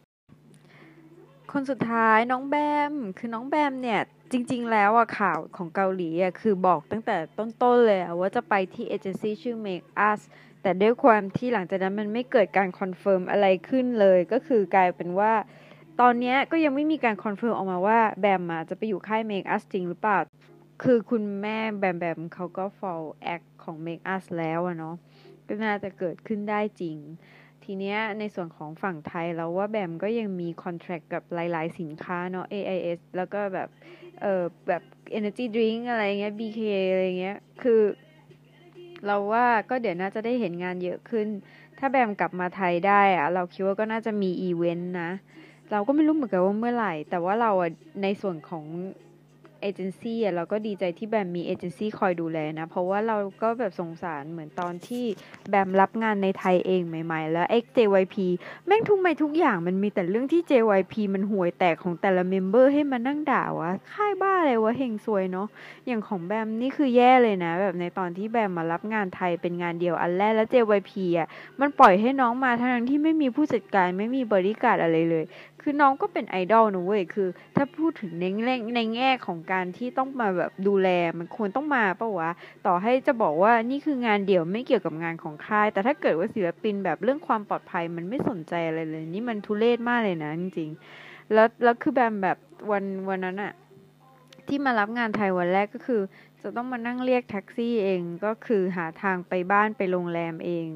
คนสุดท้ายน้องแบม คือน้องแบมเนี่ยจริง ๆ แล้วอะข่าวของเกาหลีอะคือบอกตั้งแต่ต้น ๆ เลยว่าจะไปที่เอเจนซี่ชื่อ Make Us แต่ด้วยความที่หลังจากนั้นมันไม่เกิดการคอนเฟิร์มอะไรขึ้นเลย ก็คือกลายเป็นว่า ตอนนี้ก็ยังไม่มีการคอนเฟิร์มออกมาว่าแบมจะไปอยู่ค่าย Make Us จริงหรือเปล่า คือคุณแม่แบมแบมเขาก็ follow act ของ Make Us แล้วอะเนาะก็น่าจะเกิดขึ้นได้จริง ทีเนี้ยในส่วนของฝั่งไทยเราว่าแบมก็ยังมี contract กับหลาย ๆ สินค้าเนาะ AIS แล้วก็แบบ เออแบบ Energy Drink อะไรเงี้ย BK อะไรเงี้ย คือ เราว่าก็เดี๋ยวน่าจะได้เห็นงานเยอะขึ้น ถ้าแบมกลับมาไทยได้อะเราคิดว่าก็น่าจะมีอีเวนต์นะ เราก็ไม่รู้เหมือนกันว่าเมื่อไหร่ แต่ว่าเราอะในส่วนของ เอเจนซี่อะเราก็ดีใจที่แบมมีเอเจนซี่คอยดูแลนะ เพราะว่าเราก็แบบสงสารเหมือนตอนที่แบมรับงานในไทยเองใหม่ ๆ แล้ว ex JYP แม่งทุกไม่ทุกอย่างมันมีแต่เรื่องที่ JYP มันห่วยแตกของแต่ละ member ให้มานั่งด่าวะค่ายบ้าเลยวะเฮงซวยเนาะอย่างของแบมนี่คือแย่เลยนะ แบบในตอนที่แบมมารับงานไทยเป็นงานเดียวอันแรกแล้ว JYP อะมันปล่อยให้น้องมาทั้งที่ไม่มีผู้จัดการไม่มีบริการอะไรเลย คือน้องก็เป็นไอดอลนะเว้ยคือ ถ้าพูดถึงในแง่ในแง่ของการที่ต้องมาแบบดูแลมันควรต้องมาปะวะ ต่อให้จะบอกว่านี่คืองานเดี่ยวไม่เกี่ยวกับงานของค่าย แต่ถ้าเกิดว่าศิลปินแบบเรื่องความปลอดภัยมันไม่สนใจอะไรเลย นี่มันทุเรศมากเลยนะจริงๆ แล้วแล้วคือแบบแบบวันวันนั้นอะที่มารับงานไทยวันแรกก็คือ จะต้องมานั่งเรียกแท็กซี่เองก็คือหาทางไปบ้านไปโรงแรมเอง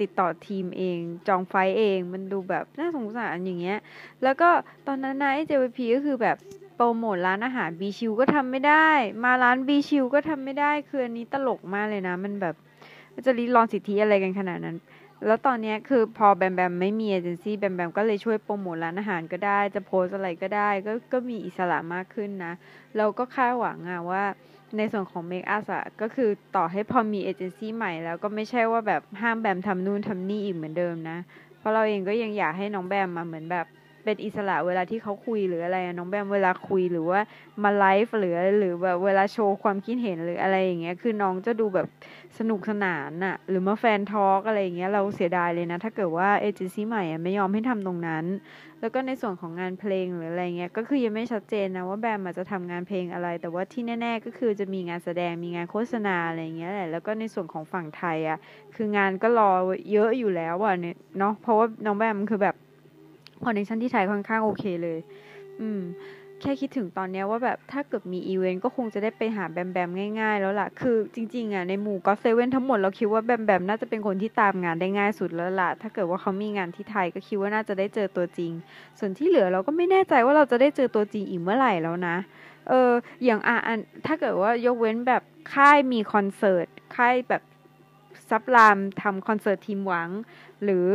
ติดต่อทีมเอง จองไฟเองมันดูแบบน่าสงสารอย่างเงี้ย แล้วก็ตอนนั้นนะไอ้ JYP ก็คือแบบโปรโมทร้านอาหารบีชิวก็ทำไม่ได้ มาร้านบีชิวก็ทำไม่ได้ คืออันนี้ตลกมากเลยนะ มันแบบจะรีรอนสิทธิอะไรกันขนาดนั้น แล้วตอนนี้คือพอแบมแบมไม่มีเอเจนซี่แบมแบมก็เลยช่วยโปรโมทร้านอาหารก็ได้ จะโพสอะไรก็ได้ ก็ก็มีอิสระมากขึ้นนะ เราก็คาดหวังอะว่า ในส่วนของ Make Us อะก็คือต่อให้พอมีเอเจนซี่ใหม่แล้วก็ไม่ใช่ว่าแบบห้ามแบมทำนู่นทำนี่อีกเหมือนเดิมนะ เพราะเราเองก็ยังอยากให้น้องแบมมาเหมือนแบบ เป็นอิสระเวลาที่เขาคุยหรืออะไรน้องแบมเวลาคุยหรือว่ามาไลฟ์หรือหรือแบบเวลาโชว์ความคิดเห็นหรืออะไรอย่างเงี้ยคือน้องจะดูแบบสนุกสนานอะหรือมา fan talk อะไรอย่างเงี้ยเราเสียดายเลยนะ ถ้าเกิดว่าเอเจนซี่ใหม่ไม่ยอมให้ทำตรงนั้น แล้วก็ในส่วนของงานเพลงหรืออะไรเงี้ยก็คือยังไม่ชัดเจนนะว่าแบมจะทำงานเพลงอะไร แต่ว่าที่แน่ ๆ ก็คือจะมีงานแสดงมีงานโฆษณาอะไรเงี้ยแหละแล้วก็ในส่วนของฝั่งไทยอะคืองานก็รอเยอะอยู่แล้วอะเนาะเพราะว่าน้องแบมคือแบบ connection ที่ไทยค่อนข้างโอเคเลย อืม แค่คิดถึงตอนนี้ว่าแบบถ้าเกิดมีอีเวนต์ก็คงจะได้ไปหาแบมแบมง่ายๆ แล้วล่ะ คือจริงๆอะในหมู่ GOT7ทั้งหมดเราคิดว่าแบมแบมน่าจะเป็นคนที่ตามงานได้ง่ายสุดแล้วล่ะ ถ้าเกิดว่าเขามีงานที่ไทยก็คิดว่าน่าจะได้เจอตัวจริง ส่วนที่เหลือเราก็ไม่แน่ใจว่าเราจะได้เจอตัวจริงอีกเมื่อไหร่แล้วนะ เออ อย่างอะถ้าเกิดว่ายกเว้นแบบค่ายมีคอนเสิร์ตค่ายแบบ Sublime ทำคอนเสิร์ต Team Wang หรือ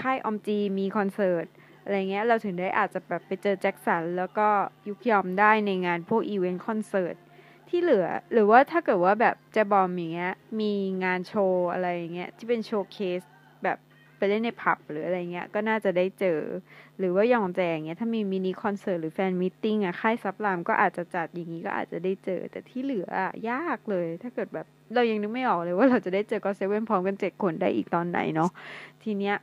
ค่าย AOMG มีคอนเสิร์ต อะไรเงี้ยเราถึงได้อาจจะแบบไปเจอแจ็คสันแล้วก็ยูคยอมได้ในงานพวกอีเวนต์คอนเสิร์ตที่เหลือ หรือว่าถ้าเกิดว่าแบบแจบอมอย่างเงี้ยมีงานโชว์อะไรเงี้ยที่เป็น showcase แบบไปเล่นในผับหรืออะไรเงี้ยก็น่าจะได้เจอ หรือว่ายองแจเงี้ยถ้ามีมินิคอนเสิร์ตหรือ fan meeting อะค่าย Sublime ก็อาจจะจัดอย่างนี้ก็อาจจะได้เจอ แต่ที่เหลืออะยากเลย ถ้าเกิดแบบเรายังนึกไม่ออกเลยว่าเราจะได้เจอ GOT7พร้อมกันเจ็ดคนได้อีกตอนไหนเนาะทีเนี้ย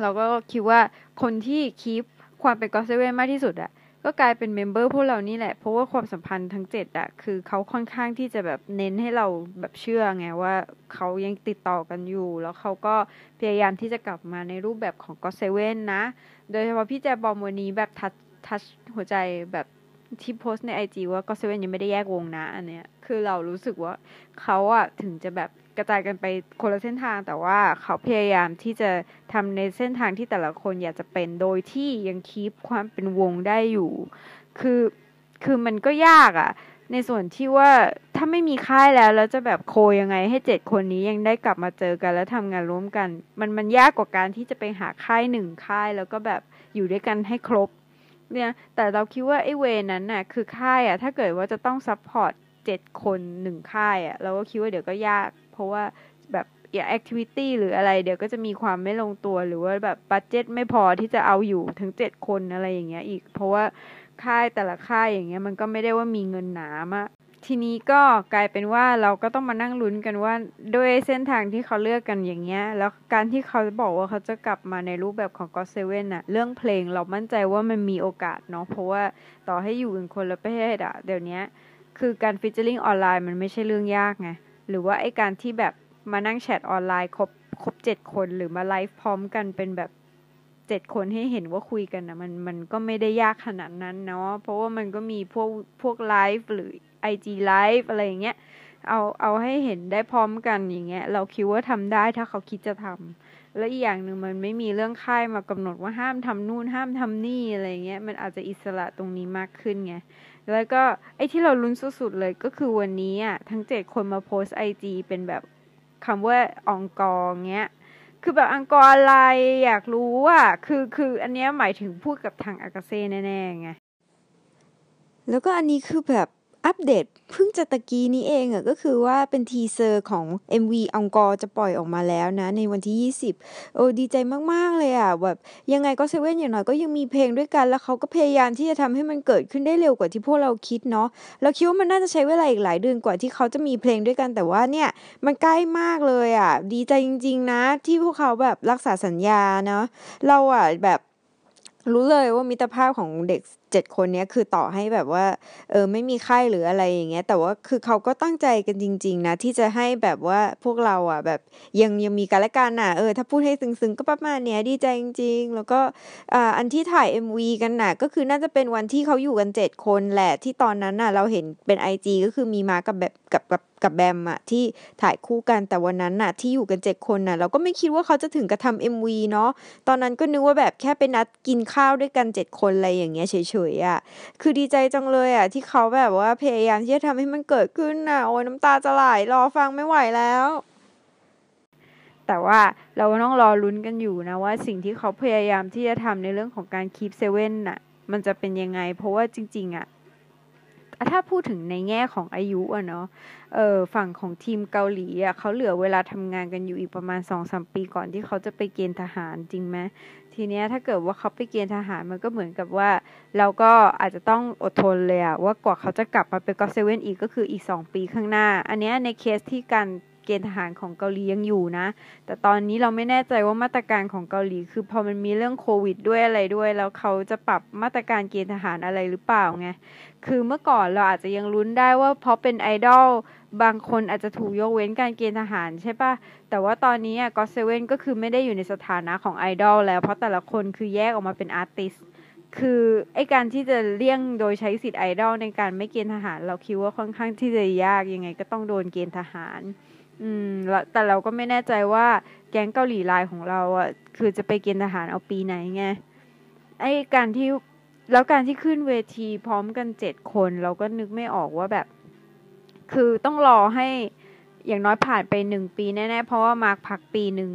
เราก็คิดว่าคนที่ keep ความเป็น GOT7มากที่สุดอะก็กลายเป็น member พวกเรานี่แหละ เพราะว่าความสัมพันธ์ทั้งเจ็ดอะคือเขาค่อนข้างที่จะแบบเน้นให้เราแบบเชื่อไงว่าเขายังติดต่อกันอยู่ แล้วเขาก็พยายามที่จะกลับมาในรูปแบบของ GOT7นะ โดยเฉพาะพี่แจบอมวันนี้แบบ touch touch หัวใจแบบที่โพสในไอจีว่า GOT7ยังไม่ได้แยกวงนะ อันเนี้ยคือเรารู้สึกว่าเขาอะถึงจะแบบ กระจายกันไปคนละเส้นทางแต่ว่าเขาพยายามที่จะทำในเส้นทางที่แต่ละคนอยากจะเป็นโดยที่ยัง keep ความเป็นวงได้อยู่ คือคือมันก็ยากอะ่ะ ในส่วนที่ว่าถ้าไม่มีค่ายแล้วแล้วจะแบบ co ยังไงให้เจ็ดคนนี้ยังได้กลับมาเจอกันแล้วทำงานร่วมกัน มันมันยากกว่าการที่จะไปหาค่ายหนึ่งค่ายแล้วก็แบบอยู่ด้วยกันให้ครบเนี่ยแต่เราคิดว่าไอ้ way นั้นน่ะคือค่ายอะถ้าเกิดว่าจะต้อง supportเจ็ดคนหนึ่งค่ายอะเราก็คิดว่าเดี๋ยวก็ยาก เพราะว่าแบบอย่าง activity หรืออะไรเดี๋ยวก็จะมีความไม่ลงตัวหรือว่าแบบ budget ไม่พอที่จะเอาอยู่ถึงเจ็ดคนอะไรอย่างเงี้ยอีก เพราะว่าค่ายแต่ละค่ายอย่างเงี้ยมันก็ไม่ได้ว่ามีเงินหนานะทีนี้ก็กลายเป็นว่าเราก็ต้องมานั่งลุ้นกันว่าด้วยเส้นทางที่เขาเลือกกันอย่างเงี้ย แล้วการที่เขาบอกว่าเขาจะกลับมาในรูปแบบของ GOT7อะเรื่องเพลงเรามั่นใจว่ามันมีโอกาสเนาะเพราะว่าต่อให้อยู่กันคนละประเทศอะเดี๋ยวนี้คือการ featuring ออนไลน์มันไม่ใช่เรื่องยากไง หรือว่าไอการที่แบบมานั่งแชทออนไลน์ครบครบเจ็ดคนหรือมาไลฟ์พร้อมกันเป็นแบบเจ็ดคนให้เห็นว่าคุยกันนะมันมันก็ไม่ได้ยากขนาดนั้นเนาะเพราะว่ามันก็มีพวกพวกไลฟ์หรือไอจีไลฟ์อะไรอย่างเงี้ยเอาเอาให้เห็นได้พร้อมกันอย่างเงี้ย เราคิดว่าทำได้ถ้าเขาคิดจะทำแล้วอีกอย่างหนึ่งมันไม่มีเรื่องค่ายมากำหนดว่าห้ามทำนู่นห้ามทำนี่อะไรเงี้ยมันอาจจะอิสระตรงนี้มากขึ้นไง แล้วก็ไอ้ที่เราลุ้นสุดๆเลยก็คือวันนี้อะทั้งเจ็ดคนมาโพสไอจีเป็นแบบคำว่า encore เงี้ย คือแบบอังกอรอะไรอยากรู้อะ คือคืออันเนี้ยหมายถึงพูดกับทางอากาเซ่แน่ๆไง แล้วก็อันนี้คือแบบ อัปเดตเพิ่งจะตะกี้นี้เองอะก็คือว่าเป็น teaser ของ MV encore์จะปล่อยออกมาแล้วนะ ในวันที่ 20 โอ้ดีใจมาก ๆ เลยอะแบบยังไงก็เซเว่นอย่างน้อยก็ยังมีเพลงด้วยกันแล้วเขาก็พยายามที่จะทำให้มันเกิดขึ้นได้เร็วกว่าที่พวกเราคิดเนาะเราคิดว่ามันน่าจะใช้เวลาอีกหลายเดือนกว่าที่เขาจะมีเพลงด้วยกันแต่ว่าเนี่ยมันใกล้มากเลยอะดีใจจริง ๆ นะ ที่พวกเขาแบบรักษาสัญญาเนาะเราอะแบบรู้เลยว่ามิตรภาพของเด็ก เจ็ดคนนี้คือต่อให้แบบว่าเออไม่มีไข้หรืออะไรอย่างเงี้ย แต่ว่าคือเขาก็ตั้งใจกันจริง ๆ นะ ที่จะให้แบบว่าพวกเราอะแบบยังยังมีกันและกันอะเออถ้าพูดให้ซึ้งๆก็ประมาณเนี้ยดีใจจริง ๆ แล้วก็อ่าอันที่ถ่าย MV กันน่ะก็คือน่าจะเป็นวันที่เขาอยู่กันเจ็ดคนแหละที่ตอนนั้นน่ะเราเห็นเป็นไอจีก็คือมีมากับแบบกับกับกับแบมอะที่ถ่ายคู่กันแต่วันนั้นน่ะที่อยู่กันเจ็ดคนน่ะเราก็ไม่คิดว่าเขาจะถึงกระทำเอ็มวีเนาะตอนนั้นก็นึกว่าแบบแค่ไปนัดกินข้าวด้วยกันเจ็ดคนอะไรอย่างเงี้ยเฉยๆอะคือดีใจจังเลยอะที่เขาแบบว่าพยายามที่จะทำให้มันเกิดขึ้นน่ะโอ้ยน้ำตาจะไหลรอฟังไม่ไหวแล้ว แต่ว่าเราต้องรอลุ้นกันอยู่นะว่าสิ่งที่เขาพยายามที่จะทำในเรื่องของการ keep seven น่ะ มันจะเป็นยังไง เพราะว่าจริง ๆ อะถ้าพูดถึงในแง่ของอายุอะเนาะ เออฝั่งของทีมเกาหลีอะเขาเหลือเวลาทำงานกันอยู่อีกประมาณสองสามปีก่อนที่เขาจะไปเกณฑ์ทหารจริงไหม ทีเนี้ยถ้าเกิดว่าเขาไปเกณฑ์ทหารมันก็เหมือนกับว่า เราก็อาจจะต้องอดทนเลยอะว่ากว่าเขาจะกลับมาเป็น GOT7อีกก็คืออีกสองปีข้างหน้า อันเนี้ยในเคสที่การ เกณฑ์ทหารของเกาหลียังอยู่นะ แต่ตอนนี้เราไม่แน่ใจว่ามาตรการของเกาหลี คือพอมันมีเรื่องโควิดด้วยอะไรด้วย แล้วเขาจะปรับมาตรการเกณฑ์ทหารอะไรหรือเปล่าไง คือเมื่อก่อนเราอาจจะยังลุ้นได้ว่าเพราะเป็นไอดอลบางคนอาจจะถูกยกเว้นการเกณฑ์ทหารใช่ปะแต่ว่าตอนนี้ก็เซเว่นก็คือไม่ได้อยู่ในสถานะของไอดอลแล้ว เพราะแต่ละคนคือแยกออกมาเป็นอาร์ติสคือไอการที่จะเลี่ยงโดยใช้สิทธิ์ไอดอลในการไม่เกณฑ์ทหาร เราคิดว่าค่อนข้างที่จะยากยังไงก็ต้องโดนเกณฑ์ทหาร อืมแต่เราก็ไม่แน่ใจว่าแก๊งเกาหลีลายของเราอะคือจะไปเกณฑ์ทหารเอาปีไหนไงไอการที่แล้วการที่ขึ้นเวทีพร้อมกันเจ็ดคน เราก็นึกไม่ออกว่าแบบ คือต้องรอให้อย่างน้อยผ่านไปหนึ่งปีแน่ๆ เพราะว่ามาร์กพักปีหนึ่ง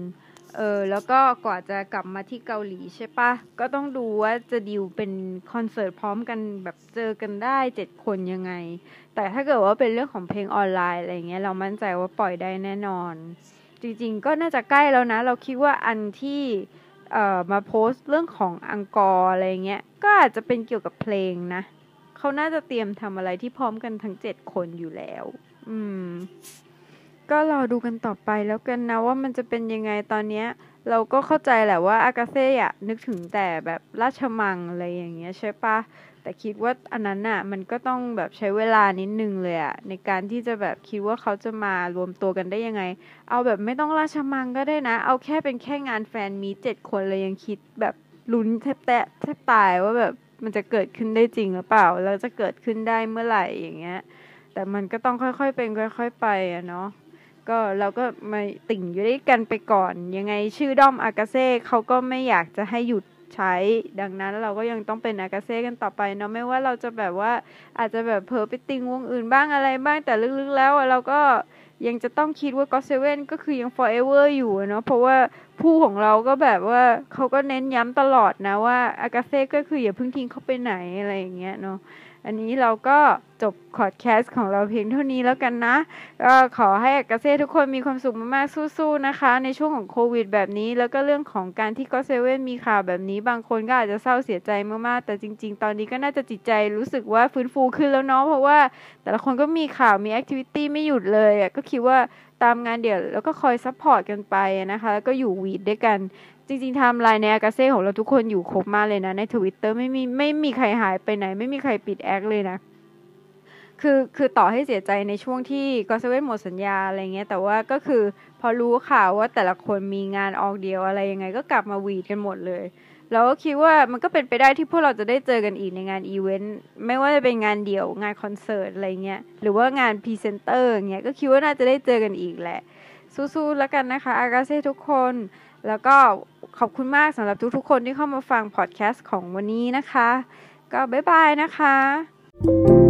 เออแล้วก็กว่าจะกลับมาที่เกาหลีใช่ปะก็ต้องดูว่าจะดิวเป็นคอนเสิร์ตพร้อมกันแบบเจอกันได้เจ็ดคนยังไง แต่ถ้าเกิดว่าเป็นเรื่องของเพลงออนไลน์อะไรเงี้ยเรามั่นใจว่าปล่อยได้แน่นอน จริงๆ ก็น่าจะใกล้แล้วนะ เราคิดว่าอันที่เอ่อมาโพสต์เรื่องของอังกอร์อะไรเงี้ยก็อาจจะเป็นเกี่ยวกับเพลงนะเขาน่าจะเตรียมทำอะไรที่พร้อมกันทั้งเจ็ดคนอยู่แล้ว อืม ก็รอดูกันต่อไปแล้วกันนะว่ามันจะเป็นยังไงตอนเนี้ย เราก็เข้าใจแหละว่าอากาเซ่อะนึกถึงแต่แบบราชมังอะไรอย่างเงี้ยใช่ปะแต่คิดว่าอันนั้นอะมันก็ต้องแบบใช้เวลานิดนึงเลยอะในการที่จะแบบคิดว่าเขาจะมารวมตัวกันได้ยังไง เอาแบบไม่ต้องราชมังก็ได้นะ เอาแค่เป็นแค่งานแฟนมีเจ็ดคนเลยยังคิดแบบลุ้นแทบแตะแทบตายว่าแบบมันจะเกิดขึ้นได้จริงหรือเปล่า แล้วจะเกิดขึ้นได้เมื่อไหร่อย่างเงี้ย แต่มันก็ต้องค่อยๆเป็นค่อย ๆ ไปอะเนาะ ก็เราก็มาติ่งอยู่ด้วยกันไปก่อน ยังไงชื่อด้อมอากาเซ่เขาก็ไม่อยากจะให้หยุดใช้ ดังนั้นเราก็ยังต้องเป็นอากาเซ่กันต่อไปเนาะไม่ว่าเราจะแบบว่าอาจจะแบบเผลอไปติ่งวงอื่นบ้างอะไรบ้างแต่ลึกๆแล้วเราก็ยังจะต้องคิดว่า GOT7 ก็คือยัง forever อยู่เนาะเพราะว่าผู้ของเราก็แบบว่าเขาก็เน้นย้ำตลอดนะว่าอากาเซ่ก็คืออย่าเพิ่งทิ้งเขาไปไหนอะไรอย่างเงี้ยเนาะ อันนี้เราก็จบพอดแคสต์ของเราเพียงเท่านี้แล้วกันนะก็ขอให้อากาเซ่ทุกคนมีความสุขมากๆสู้ๆนะคะ ในช่วงของโควิดแบบนี้ แล้วก็เรื่องของการที่ GOT7 มีข่าวแบบนี้บางคนก็อาจจะเศร้าเสียใจมากๆ แต่จริง ๆ ตอนนี้ก็น่าจะจิตใจรู้สึกว่าฟื้นฟูขึ้นแล้วเนาะเพราะว่า แต่ละคนก็มีข่าวมี activity ไม่หยุดเลยอะก็คิดว่าตามงานเดี่ยวแล้วก็คอย support กันไปนะคะ แล้วก็อยู่หวีดด้วยกัน จริงๆทำลายในอากาเซ่ของเราทุกคนอยู่ครบมากเลยนะ ในทวิตเตอร์ไม่มีไม่มีใครหายไปไหน ไม่มีใครปิดแอคเลยนะ คือคือต่อให้เสียใจในช่วงที่ GOT7 หมดสัญญาอะไรเงี้ย แต่ว่าก็คือพอรู้ข่าวว่าแต่ละคนมีงานออกเดี่ยวอะไรยังไง ก็กลับมาหวีดกันหมดเลยเราก็คิดว่ามันก็เป็นไปได้ที่พวกเราจะได้เจอกันอีกในงานอีเวนต์ไม่ว่าจะเป็นงานเดี่ยวงานคอนเสิร์ตอะไรเงี้ยหรือว่างานพรีเซนเตอร์เงี้ยก็คิดว่าน่าจะได้เจอกันอีกแหละ สู้ๆแล้วกันนะคะ อากาเซ่ทุกคน แล้วก็ขอบคุณมากสำหรับทุกๆคนที่เข้ามาฟังพอดแคสต์ของวันนี้นะคะ ก็บ๊ายบายนะคะ